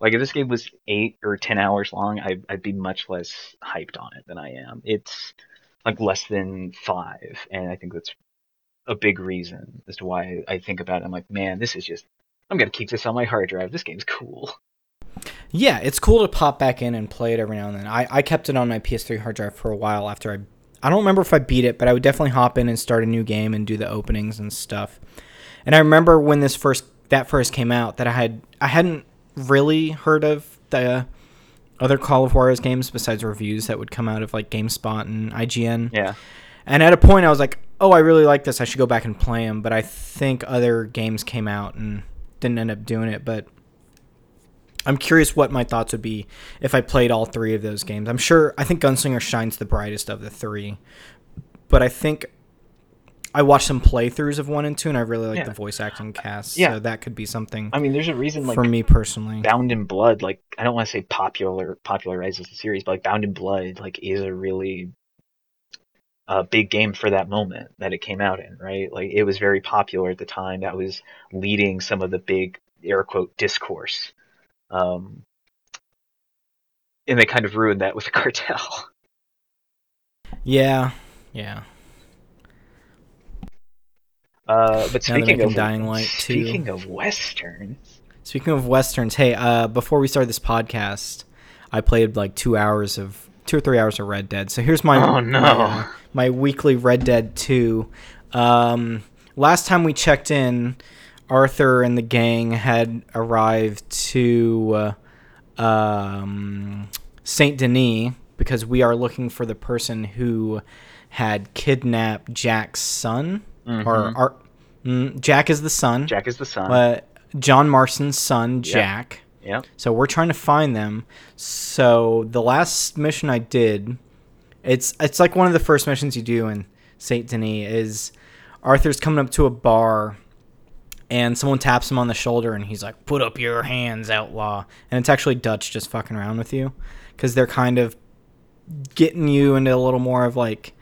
Speaker 2: Like if this game was eight or ten hours long, I'd, I'd be much less hyped on it than I am. It's like less than five, and I think that's a big reason as to why I think about it. I'm like, man, this is just I'm gonna keep this on my hard drive. This game's cool.
Speaker 1: Yeah, it's cool to pop back in and play it every now and then. I, I kept it on my PS3 hard drive for a while after I I don't remember if I beat it, but I would definitely hop in and start a new game and do the openings and stuff. And I remember when this first that first came out that I had I hadn't really heard of the other Call of Juarez games besides reviews that would come out of like GameSpot and IGN.
Speaker 2: Yeah.
Speaker 1: And at a point, I was like, "Oh, I really like this. I should go back and play them." But I think other games came out and didn't end up doing it. But I'm curious what my thoughts would be if I played all three of those games. I'm sure I think Gunslinger shines the brightest of the three, but I think I watched some playthroughs of one and two, and I really like yeah. the voice acting cast. Yeah, so that could be something.
Speaker 2: I mean, there's a reason like
Speaker 1: for me personally.
Speaker 2: Bound in Blood, like I don't want to say popular popularizes the series, but like Bound in Blood, like is a really uh, big game for that moment that it came out in, right? Like it was very popular at the time. That was leading some of the big air quote discourse. Um, and they kind of ruined that with the cartel.
Speaker 1: Yeah, yeah.
Speaker 2: Uh, but speaking of
Speaker 1: Dying Light too.
Speaker 2: speaking of westerns,
Speaker 1: speaking of westerns, hey, uh, before we start this podcast, I played like two hours of two or three hours of Red Dead. So here's my
Speaker 2: oh no
Speaker 1: my, uh, my weekly Red Dead Two. Um, last time we checked in, Arthur and the gang had arrived to uh, um, Saint Denis because we are looking for the person who had kidnapped Jack's son mm-hmm. or our, mm, Jack is the son.
Speaker 2: Jack is the son.
Speaker 1: Uh, John Marston's son, Jack.
Speaker 2: Yeah. Yep.
Speaker 1: So we're trying to find them. So the last mission I did, it's it's like one of the first missions you do in Saint Denis is Arthur's coming up to a bar and someone taps him on the shoulder and he's like, "Put up your hands, outlaw." And it's actually Dutch just fucking around with you cuz they're kind of getting you into a little more of like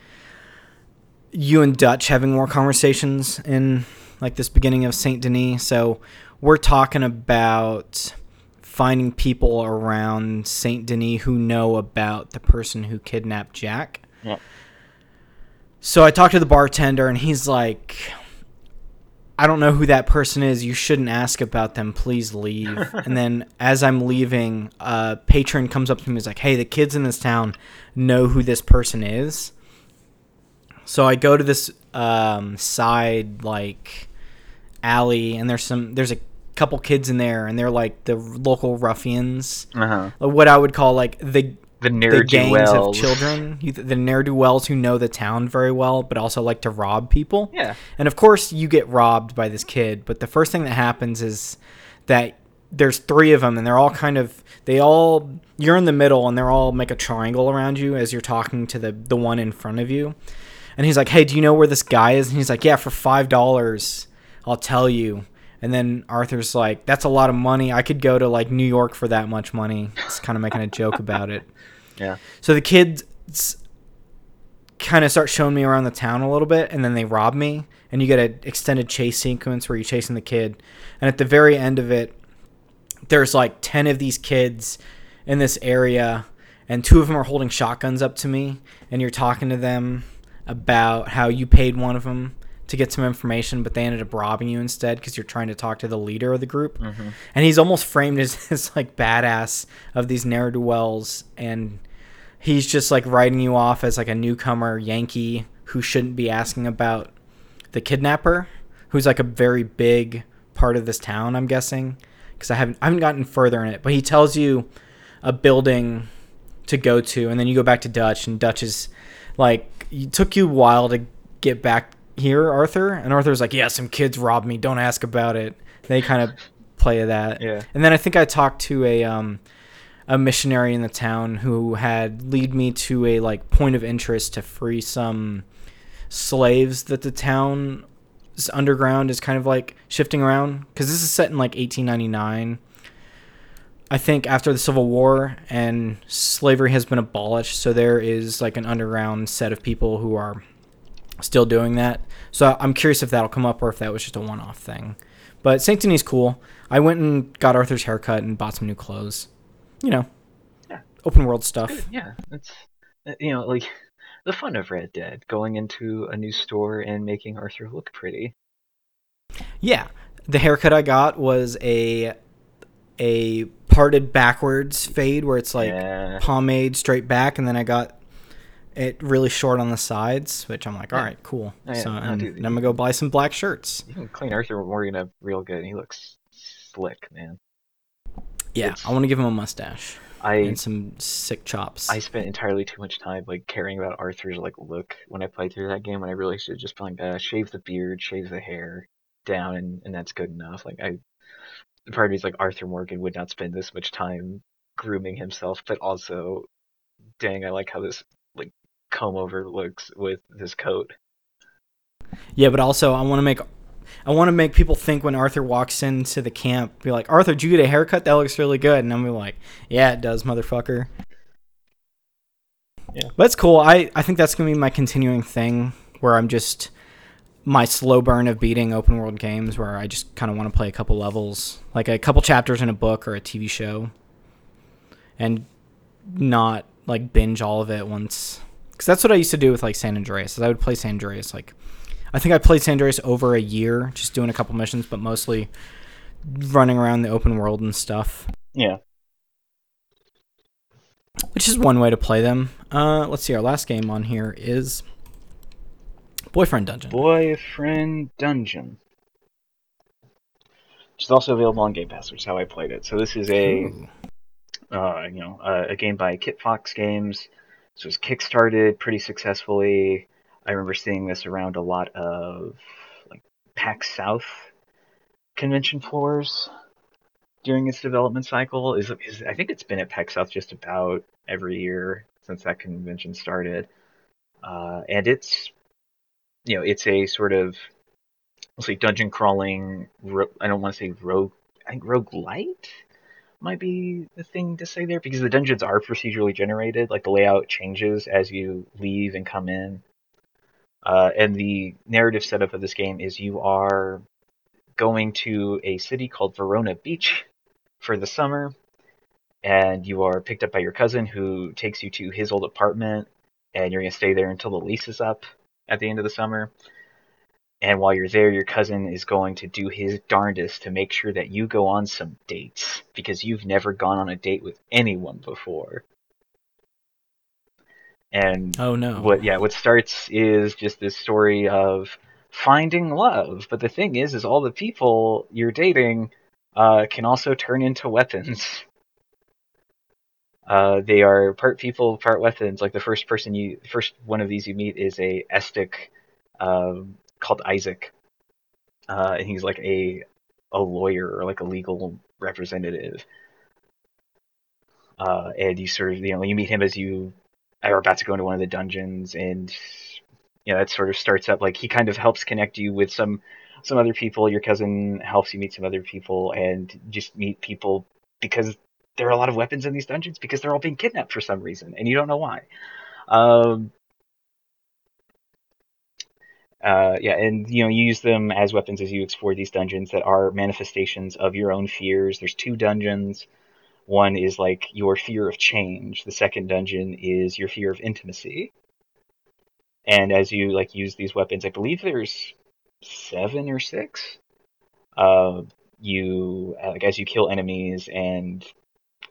Speaker 1: you and Dutch having more conversations in like this beginning of Saint Denis. So we're talking about finding people around Saint Denis who know about the person who kidnapped Jack.
Speaker 2: Yeah.
Speaker 1: So I talked to the bartender and he's like I don't know who that person is. You shouldn't ask about them. Please leave. and then as I'm leaving, a patron comes up to me and is like, "Hey, the kids in this town know who this person is." So I go to this um, side like alley, and there's some there's a couple kids in there, and they're like the local ruffians,
Speaker 2: uh-huh.
Speaker 1: what I would call like the
Speaker 2: the, the gangs
Speaker 1: of children, the ne'er do wells who know the town very well, but also like to rob people.
Speaker 2: Yeah,
Speaker 1: and of course you get robbed by this kid, but the first thing that happens is that there's three of them, and they're all kind of they all you're in the middle, and they're all make a triangle around you as you're talking to the the one in front of you and he's like, "Hey, do you know where this guy is?" And he's like, "Yeah, for five dollars, I'll tell you." And then Arthur's like, "That's a lot of money. I could go to like New York for that much money." He's kind of making a joke about it.
Speaker 2: Yeah.
Speaker 1: So the kids kind of start showing me around the town a little bit, and then they rob me, and you get an extended chase sequence where you're chasing the kid, and at the very end of it, there's like ten of these kids in this area, and two of them are holding shotguns up to me, and you're talking to them about how you paid one of them to get some information, but they ended up robbing you instead because you're trying to talk to the leader of the group.
Speaker 2: Mm-hmm.
Speaker 1: And he's almost framed as this like badass of these ne'er do wells, and he's just like writing you off as like a newcomer Yankee who shouldn't be asking about the kidnapper, who's like a very big part of this town. I'm guessing because I haven't I haven't gotten further in it, but he tells you a building to go to, and then you go back to Dutch, and Dutch is like it took you a while to get back here, Arthur, and Arthur's like, yeah, some kids robbed me. Don't ask about it. They kind of play that.
Speaker 2: Yeah.
Speaker 1: And then I think I talked to a um a missionary in the town who had lead me to a like point of interest to free some slaves that the town underground is kind of like shifting around because this is set in like 1899 i think after the civil war and slavery has been abolished so there is like an underground set of people who are still doing that. So i'm curious if that'll come up or if that was just a one-off thing. But st denis cool. I went and got arthur's haircut and bought some new clothes. You know
Speaker 2: Yeah.
Speaker 1: open world stuff.
Speaker 2: Yeah, it's uh, you know like the fun of Red Dead, going into a new store and making Arthur look pretty.
Speaker 1: Yeah, the haircut I got was a a parted backwards fade where it's like
Speaker 2: yeah,
Speaker 1: pomade straight back, and then I got it really short on the sides, which I'm like, all
Speaker 2: Yeah.
Speaker 1: right, cool.
Speaker 2: Yeah,
Speaker 1: so and I'm gonna go buy some black shirts.
Speaker 2: you can clean Arthur Morgan up real good. He looks slick, man.
Speaker 1: Yeah,
Speaker 2: It's-
Speaker 1: I want to give him a mustache
Speaker 2: I
Speaker 1: and some sick chops.
Speaker 2: I spent entirely too much time like caring about Arthur's like look when I played through that game when I really should just been like uh, shave the beard, shave the hair down, and and that's good enough. Like I, part of me is like Arthur Morgan would not spend this much time grooming himself, but also, dang, I like how this like comb over looks with this coat.
Speaker 1: yeah, but also I want to make. I want to make people think when Arthur walks into the camp, be like, Arthur, did you get a haircut? That looks really good. And I'm gonna be like, yeah, it does, motherfucker.
Speaker 2: Yeah.
Speaker 1: But it's cool. I, I think that's going to be my continuing thing where I'm just my slow burn of beating open world games where I just kind of want to play a couple levels, like a couple chapters in a book or a TV show, and not like binge all of it once. Because that's what I used to do with like San Andreas. Is I would play San Andreas like I think I played San Andreas over a year, just doing a couple missions, but mostly running around the open world and stuff
Speaker 2: Yeah.
Speaker 1: which is one way to play them. Uh, let's see. Our last game on here is Boyfriend Dungeon.
Speaker 2: Boyfriend Dungeon. Which is also available on Game Pass, which is how I played it. So this is a uh, you know, uh, a game by Kitfox Games. This was kickstarted pretty successfully. I remember seeing this around a lot of like PAX South convention floors during its development cycle. Is, is I think it's been at PAX South just about every year since that convention started, uh, and it's you know it's a sort of let's say dungeon crawling. Ro- I don't want to say rogue. I think roguelite might be the thing to say there because the dungeons are procedurally generated. Like the layout changes as you leave and come in. Uh, and the narrative setup of this game is you are going to a city called Verona Beach for the summer, and you are picked up by your cousin who takes you to his old apartment, and you're going to stay there until the lease is up at the end of the summer. And while you're there, your cousin is going to do his darndest to make sure that you go on some dates because you've never gone on a date with anyone before. And
Speaker 1: Oh no.
Speaker 2: what yeah, what starts is just this story of finding love. But the thing is is all the people you're dating uh, can also turn into weapons. Uh, they are part people, part weapons. Like the first person you, first one of these you meet is a Estoc um, called Isaac, uh, and he's like a a lawyer or like a legal representative. Uh, and you sort of you know you meet him as you are about to go into one of the dungeons, and you know that sort of starts up like he kind of helps connect you with some some other people. Your cousin helps you meet some other people, and just meet people because there are a lot of weapons in these dungeons because they're all being kidnapped for some reason, and you don't know why. Um, uh, yeah, and you know, you use them as weapons as you explore these dungeons that are manifestations of your own fears. There's two dungeons. One is like your fear of change. The second dungeon is your fear of intimacy. And as you like use these weapons, I believe there's seven or six. Uh, you uh, like as you kill enemies and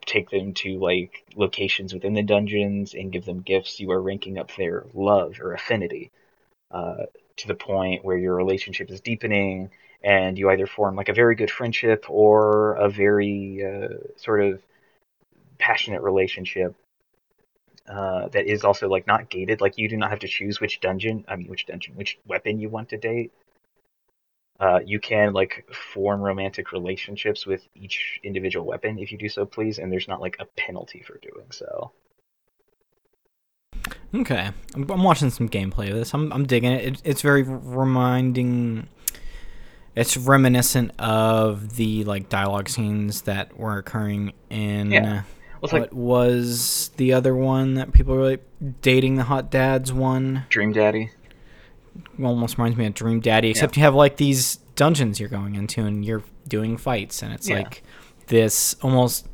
Speaker 2: take them to like locations within the dungeons and give them gifts, you are ranking up their love or affinity uh, to the point where your relationship is deepening and you either form like a very good friendship or a very uh, sort of passionate relationship uh, that is also like not gated. Like you do not have to choose which dungeon, I mean which dungeon, which weapon you want to date. Uh, you can like form romantic relationships with each individual weapon if you do so please, and there's not like a penalty for doing so.
Speaker 1: Okay, I'm, I'm watching some gameplay of this. I'm I'm digging it. it. It's very reminding. It's reminiscent of the like dialogue scenes that were occurring in.
Speaker 2: Yeah. Well,
Speaker 1: what like, was the other one that people were like dating the hot dads one?
Speaker 2: Dream Daddy.
Speaker 1: Almost reminds me of Dream Daddy, except yeah. you have like these dungeons you're going into and you're doing fights, and it's yeah. like this almost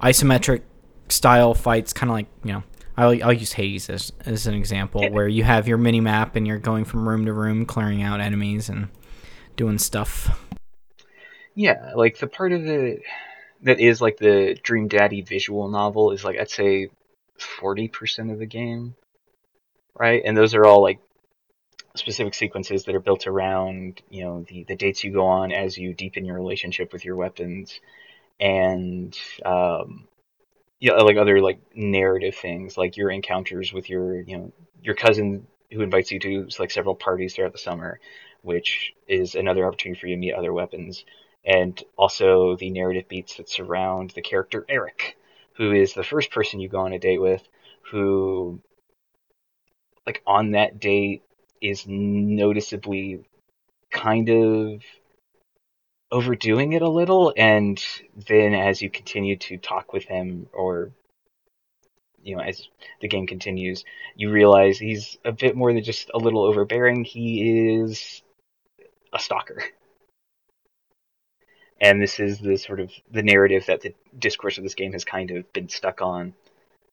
Speaker 1: isometric style fights, kind of like you know I'll, I'll use Hades as, as an example, where you have your mini map and you're going from room to room, clearing out enemies and doing stuff.
Speaker 2: Yeah, like the part of it that is like the Dream Daddy visual novel is like I'd say forty percent of the game, right? And those are all like specific sequences that are built around you know the the dates you go on as you deepen your relationship with your weapons, and um, yeah, like other like narrative things, like your encounters with your you know your cousin who invites you to like several parties throughout the summer, which is another opportunity for you to meet other weapons, and also the narrative beats that surround the character Eric, who is the first person you go on a date with, who like on that date is noticeably kind of overdoing it a little, and then as you continue to talk with him, or you know, as the game continues, you realize he's a bit more than just a little overbearing. He is a stalker. And this is the sort of the narrative that the discourse of this game has kind of been stuck on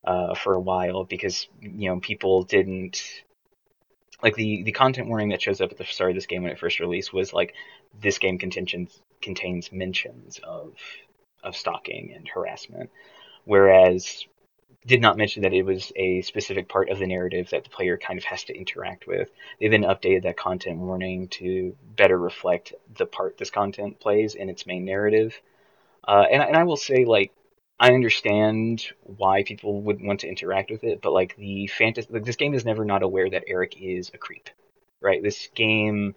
Speaker 2: uh, for a while because you know people didn't like the the content warning that shows up at the start of this game when it first released was like this game contentions contains mentions of of stalking and harassment, whereas did not mention that it was a specific part of the narrative that the player kind of has to interact with. They then updated that content warning to better reflect the part this content plays in its main narrative. Uh, and, and I will say, like, I understand why people would want to interact with it, but like the fantasy, like this game is never not aware that Eric is a creep, right? This game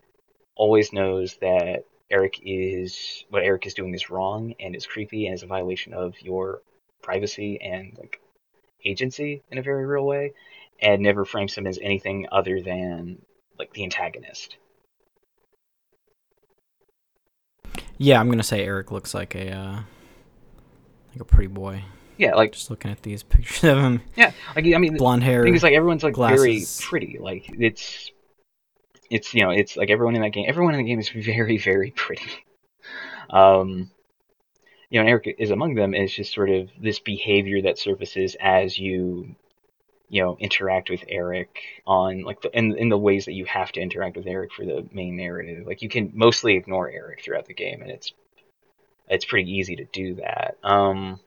Speaker 2: always knows that Eric is what Eric is doing is wrong and is creepy and is a violation of your privacy and like agency in a very real way, and never frames him as anything other than like the antagonist.
Speaker 1: Yeah, I'm gonna say Eric looks like a uh, like a pretty boy.
Speaker 2: Yeah, like
Speaker 1: just looking at these pictures of him.
Speaker 2: Yeah, like I mean,
Speaker 1: blonde hair.
Speaker 2: Is, like everyone's like glasses. very pretty. Like it's, it's you know, it's like everyone in that game. Everyone in the game is very, very pretty. Um, you know, Eric is among them. And it's just sort of this behavior that surfaces as you, you know, interact with Eric on like the in in the ways that you have to interact with Eric for the main narrative. Like you can mostly ignore Eric throughout the game, and it's it's pretty easy to do that. Um,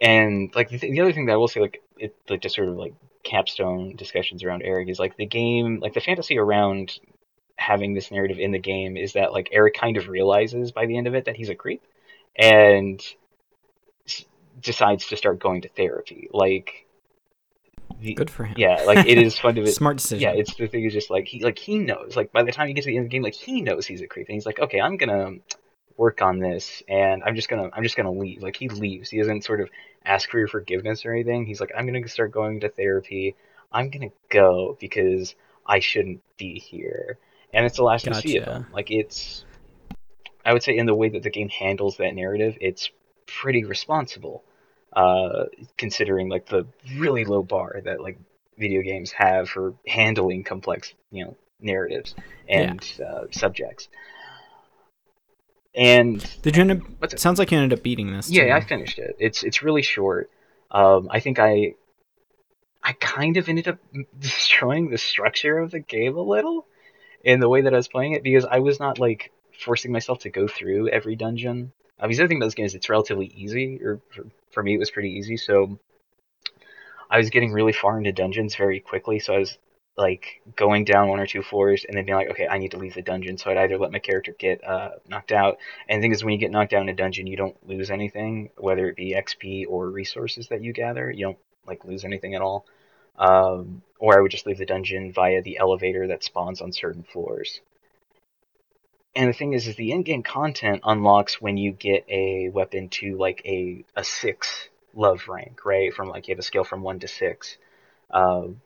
Speaker 2: and like the, the other thing that I will say, like it like just sort of like capstone discussions around Eric is like the game, like the fantasy around having this narrative in the game is that like Eric kind of realizes by the end of it that he's a creep, and s- decides to start going to therapy. Like
Speaker 1: the, Good for him.
Speaker 2: Yeah, like it is fun to
Speaker 1: smart decision.
Speaker 2: Yeah, it's the thing is just like he like he knows. Like by the time he gets to the end of the game, like he knows he's a creep, and he's like, okay, I'm gonna work on this, and I'm just gonna I'm just gonna leave. Like he leaves. He doesn't sort of ask for your forgiveness or anything. He's like, I'm gonna start going to therapy. I'm gonna go because I shouldn't be here, and it's the last we see of him. Like it's, I would say, in the way that the game handles that narrative, it's pretty responsible, uh, considering like the really low bar that like video games have for handling complex, you know, narratives and uh, subjects. And
Speaker 1: Did you end up?
Speaker 2: It?
Speaker 1: Sounds like you ended up beating this.
Speaker 2: yeah,
Speaker 1: too.
Speaker 2: I finished it. It's it's really short. Um, I think I I kind of ended up destroying the structure of the game a little in the way that I was playing it because I was not like forcing myself to go through every dungeon. Because the other thing about this game is it's relatively easy, or for, for me it was pretty easy. So I was getting really far into dungeons very quickly. So I was like going down one or two floors and then being like, okay, I need to leave the dungeon. So I'd either let my character get uh, knocked out. And the thing is, when you get knocked down in a dungeon, you don't lose anything, whether it be XP or resources that you gather. You don't like lose anything at all. Um, or I would just leave the dungeon via the elevator that spawns on certain floors. And the thing is, is the in-game content unlocks when you get a weapon to like a a six love rank, right? From like you have a scale from one to six. Um,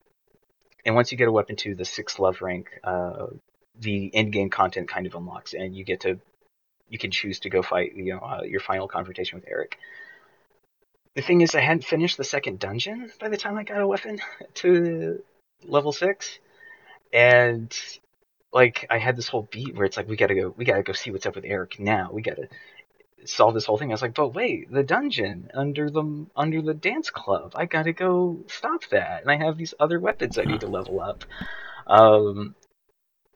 Speaker 2: and once you get a weapon to the six love rank, uh, the in-game content kind of unlocks, and you get to you can choose to go fight you know uh, your final confrontation with Eric. The thing is, I hadn't finished the second dungeon by the time I got a weapon to level six, and like I had this whole beat where it's like we gotta go, we gotta go see what's up with Eric now. We gotta solve this whole thing. I was like, but wait, the dungeon under the under the dance club. I gotta go stop that, and I have these other weapons I need to level up. Um,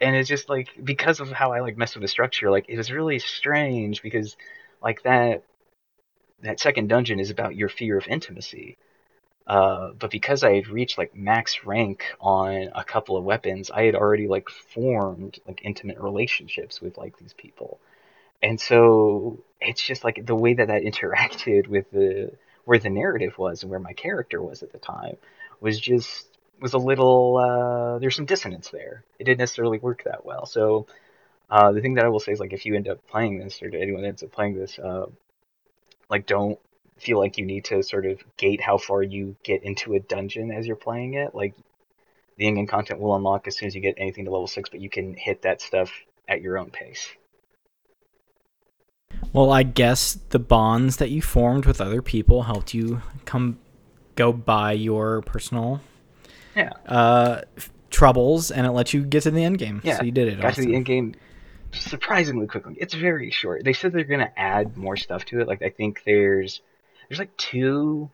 Speaker 2: and it's just like because of how I like mess with the structure, like it was really strange because like that that second dungeon is about your fear of intimacy. Uh, but because I had reached like max rank on a couple of weapons, I had already like formed like intimate relationships with like these people, and so it's just like the way that that interacted with the where the narrative was and where my character was at the time was just was a little uh, there's some dissonance there. It didn't necessarily work that well. So uh, the thing that I will say is like if you end up playing this or anyone ends up playing this, uh, like don't feel like you need to sort of gate how far you get into a dungeon as you're playing it. Like the in-game content will unlock as soon as you get anything to level six, but you can hit that stuff at your own pace.
Speaker 1: Well, I guess the bonds that you formed with other people helped you come go by your personal
Speaker 2: Yeah.
Speaker 1: uh, troubles, and it let you get to the end game.
Speaker 2: Yeah,
Speaker 1: so you did it.
Speaker 2: Got to the end game surprisingly quickly. It's very short. They said they're gonna add more stuff to it. Like I think there's there's like two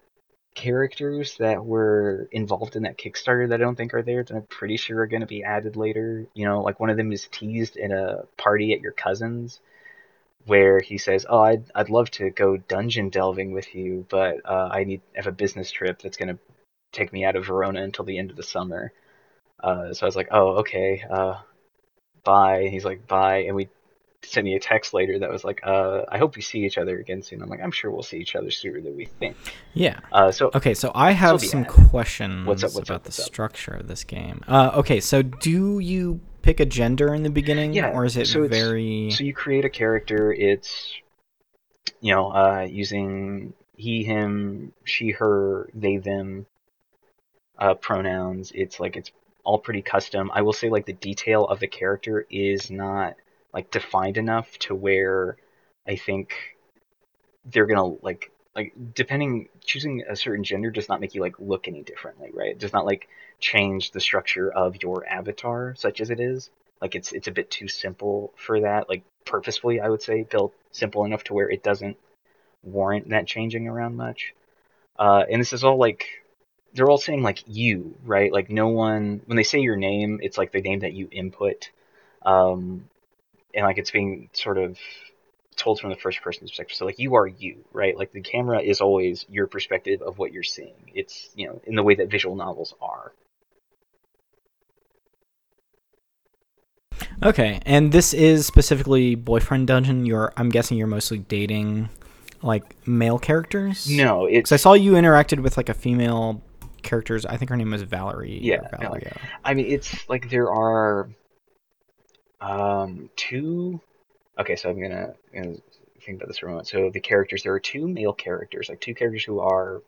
Speaker 2: characters that were involved in that Kickstarter that I don't think are there that I'm pretty sure are gonna be added later. You know, like one of them is teased in a party at your cousin's where he says, "Oh, I'd I'd love to go dungeon delving with you, but uh, I need have a business trip that's gonna take me out of Verona until the end of the summer." Uh, so I was like, "Oh, okay, uh, bye." He's like, "Bye," and we sent me a text later that was like, uh, "I hope we see each other again soon." I'm like, "I'm sure we'll see each other sooner than we think."
Speaker 1: Yeah.
Speaker 2: Uh, so
Speaker 1: Okay, so I have some
Speaker 2: added.
Speaker 1: questions
Speaker 2: What's up, what's
Speaker 1: about
Speaker 2: up,
Speaker 1: the
Speaker 2: up?
Speaker 1: structure of this game. Uh, okay, so do you pick a gender in the beginning,
Speaker 2: Yeah,
Speaker 1: or is it
Speaker 2: so
Speaker 1: very?
Speaker 2: So you create a character. It's you know uh, using he, him, she, her, they, them uh, pronouns. It's like it's all pretty custom. I will say like the detail of the character is not like defined enough to where I think they're gonna like like depending choosing a certain gender does not make you like look any differently, right? It does not like change the structure of your avatar such as it is. Like it's it's a bit too simple for that. Like purposefully, I would say built simple enough to where it doesn't warrant that changing around much. Uh, and this is all like they're all saying like you, right? Like no one when they say your name, it's like the name that you input, um, and like it's being sort of told from the first person perspective. So like you are you, right? Like the camera is always your perspective of what you're seeing. It's you know in the way that visual novels are.
Speaker 1: Okay, and this is specifically boyfriend dungeon. You're, I'm guessing, you're mostly dating like male characters.
Speaker 2: No, it's
Speaker 1: because I saw you interacted with like a female characters. I think her name was Valerie.
Speaker 2: Yeah,
Speaker 1: Valeria.
Speaker 2: I mean, it's like there are um two. Okay, so I'm gonna, gonna think about this for a moment. So the characters, there are two male characters, like two characters who are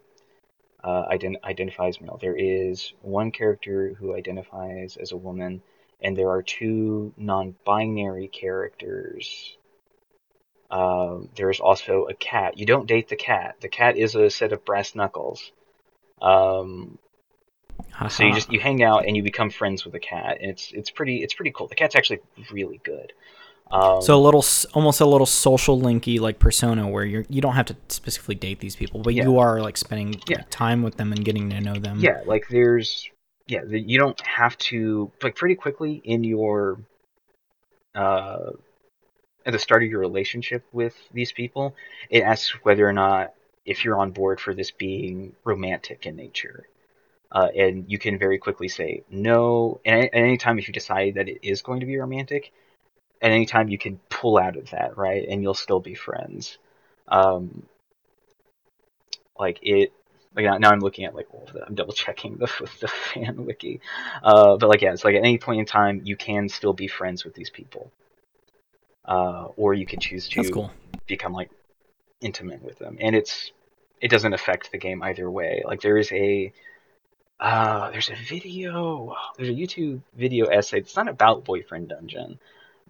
Speaker 2: uh, ident- identifies male. There is one character who identifies as a woman, and there are two non-binary characters. Um, there's also a cat. You don't date the cat. The cat is a set of brass knuckles. Um, so you just you hang out and you become friends with the cat, and it's it's pretty it's pretty cool. The cat's actually really good.
Speaker 1: Um, so a little, almost a little social linky like persona, where you're you don't have to specifically date these people, but yeah. you are like spending yeah. time with them and getting to know them.
Speaker 2: Yeah, like there's yeah, the, you don't have to like pretty quickly in your uh at the start of your relationship with these people. It asks whether or not if you're on board for this being romantic in nature. Uh, and you can very quickly say no. And at any time, if you decide that it is going to be romantic, at any time you can pull out of that, right? And you'll still be friends. Um, like it, like now I'm looking at like all the, I'm double checking the the fan wiki, uh, but like yeah, it's like at any point in time you can still be friends with these people, uh, or you can choose to
Speaker 1: cool.
Speaker 2: become like intimate with them, and it's it doesn't affect the game either way. Like there is a uh, there's a video, there's a YouTube video essay. It's not about Boyfriend Dungeon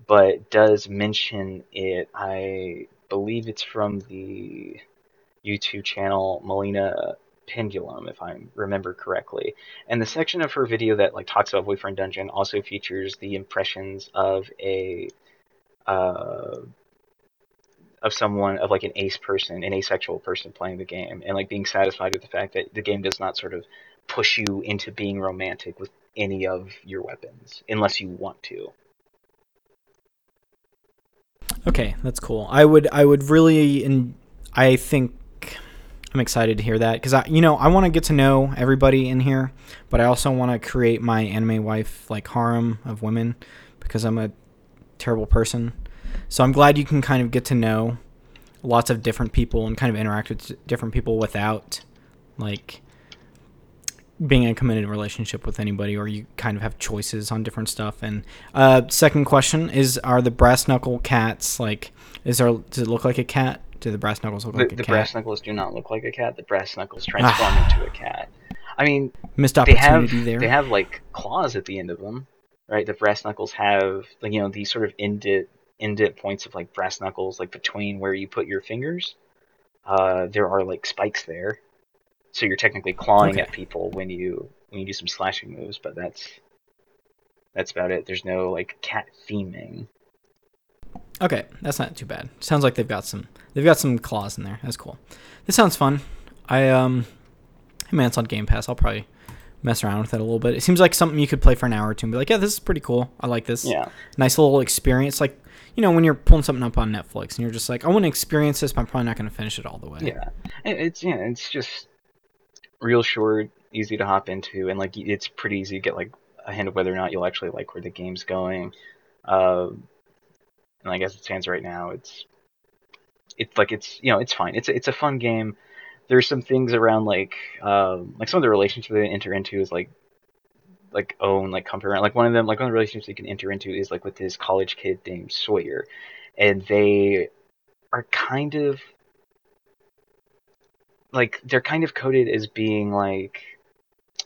Speaker 2: but does mention it. I believe it's from the YouTube channel Melina Pendulum, if I remember correctly. And the section of her video that like talks about Boyfriend Dungeon also features the impressions of a uh, of someone of like an ace person, an asexual person playing the game, and like being satisfied with the fact that the game does not sort of push you into being romantic with any of your weapons unless you want to.
Speaker 1: Okay, that's cool. I would I would really and I think I'm excited to hear that because I you know I want to get to know everybody in here, but I also want to create my anime wife like harem of women because I'm a terrible person. So I'm glad you can kind of get to know lots of different people and kind of interact with different people without like being in a committed relationship with anybody or you kind of have choices on different stuff. And uh, second question is are the brass knuckle cats like is there does it look like a cat? Do the brass knuckles look
Speaker 2: the,
Speaker 1: like a
Speaker 2: the
Speaker 1: cat?
Speaker 2: the brass knuckles do not look like a cat. The brass knuckles transform into a cat. I mean
Speaker 1: missed opportunity
Speaker 2: they have,
Speaker 1: there.
Speaker 2: they have like claws at the end of them right? The brass knuckles have like you know these sort of indent indent points of like brass knuckles like between where you put your fingers. Uh, there are like spikes there so you're technically clawing okay. at people when you when you do some slashing moves, but that's that's about it. There's no like cat theming.
Speaker 1: Okay, that's not too bad. Sounds like they've got some they've got some claws in there. That's cool. This sounds fun. I um, I mean it's on Game Pass. I'll probably mess around with it a little bit. It seems like something you could play for an hour or two and be like, yeah, this is pretty cool. I like this.
Speaker 2: Yeah.
Speaker 1: Nice little experience. Like you know when you're pulling something up on Netflix and you're just like, I want to experience this, but I'm probably not going to finish it all the way.
Speaker 2: Yeah. It's yeah. It's just real short, easy to hop into, and like it's pretty easy to get like a hint of whether or not you'll actually like where the game's going. Uh, and I guess it stands right now, it's it's like it's you know it's fine. It's it's a fun game. There's some things around like um, like some of the relationships they enter into is like like own like comfort around like one of them like one of the relationships you can enter into is like with this college kid named Sawyer, and they are kind of like they're kind of coded as being like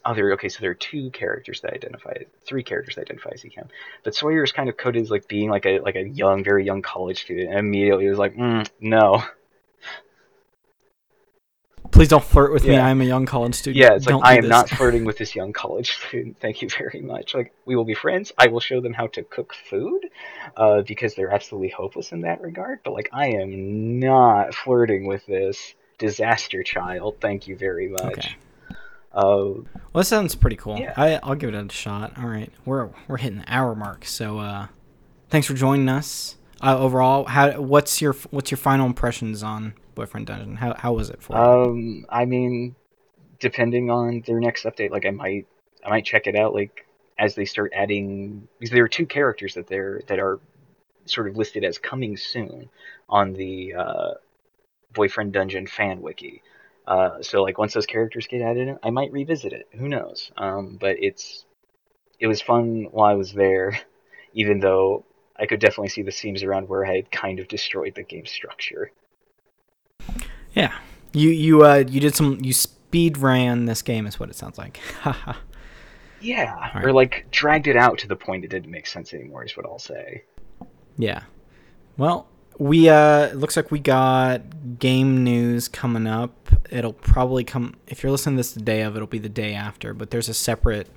Speaker 2: oh there okay so there are two characters that identify three characters that identify as him but Sawyer is kind of coded as like being like a like a young very young college student and immediately he was like mm, no.
Speaker 1: Please don't flirt with yeah. me i'm a young college student.
Speaker 2: Yeah it's like i am this. not flirting with this young college student. Thank you very much. Like we will be friends. I will show them how to cook food uh, because they're absolutely hopeless in that regard. But like i am not flirting with this Disaster Child. Thank you very much. Okay. Uh,
Speaker 1: well, that sounds pretty cool. Yeah. I, I'll give it a shot. All right, we're we're hitting the hour mark. So, uh, thanks for joining us. Uh, overall, how what's your what's your final impressions on Boyfriend Dungeon? How how was it for
Speaker 2: um, you? I mean, depending on their next update, like I might I might check it out. Like as they start adding, because there are two characters that they're that are sort of listed as coming soon on the uh, Boyfriend Dungeon fan wiki. Uh, so like once those characters get added in, I might revisit it. Who knows? Um, but it's it was fun while I was there, even though I could definitely see the seams around where I had kind of destroyed the game structure.
Speaker 1: Yeah, you you uh you did some you speed ran this game is what it sounds like.
Speaker 2: Yeah,
Speaker 1: right.
Speaker 2: or like dragged it out to the point it didn't make sense anymore. Is what I'll say.
Speaker 1: yeah. Well, we uh it looks like we got game news coming up. It'll probably come if you're listening to this the day of, it'll be the day after, but there's a separate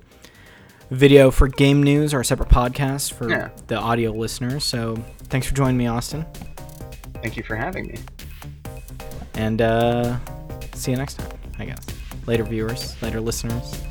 Speaker 1: video for game news or a separate podcast for
Speaker 2: Yeah.
Speaker 1: the audio listeners. So, thanks for joining me, Austin.
Speaker 2: Thank you for having me.
Speaker 1: And uh see you next time, I guess. Later viewers, later listeners.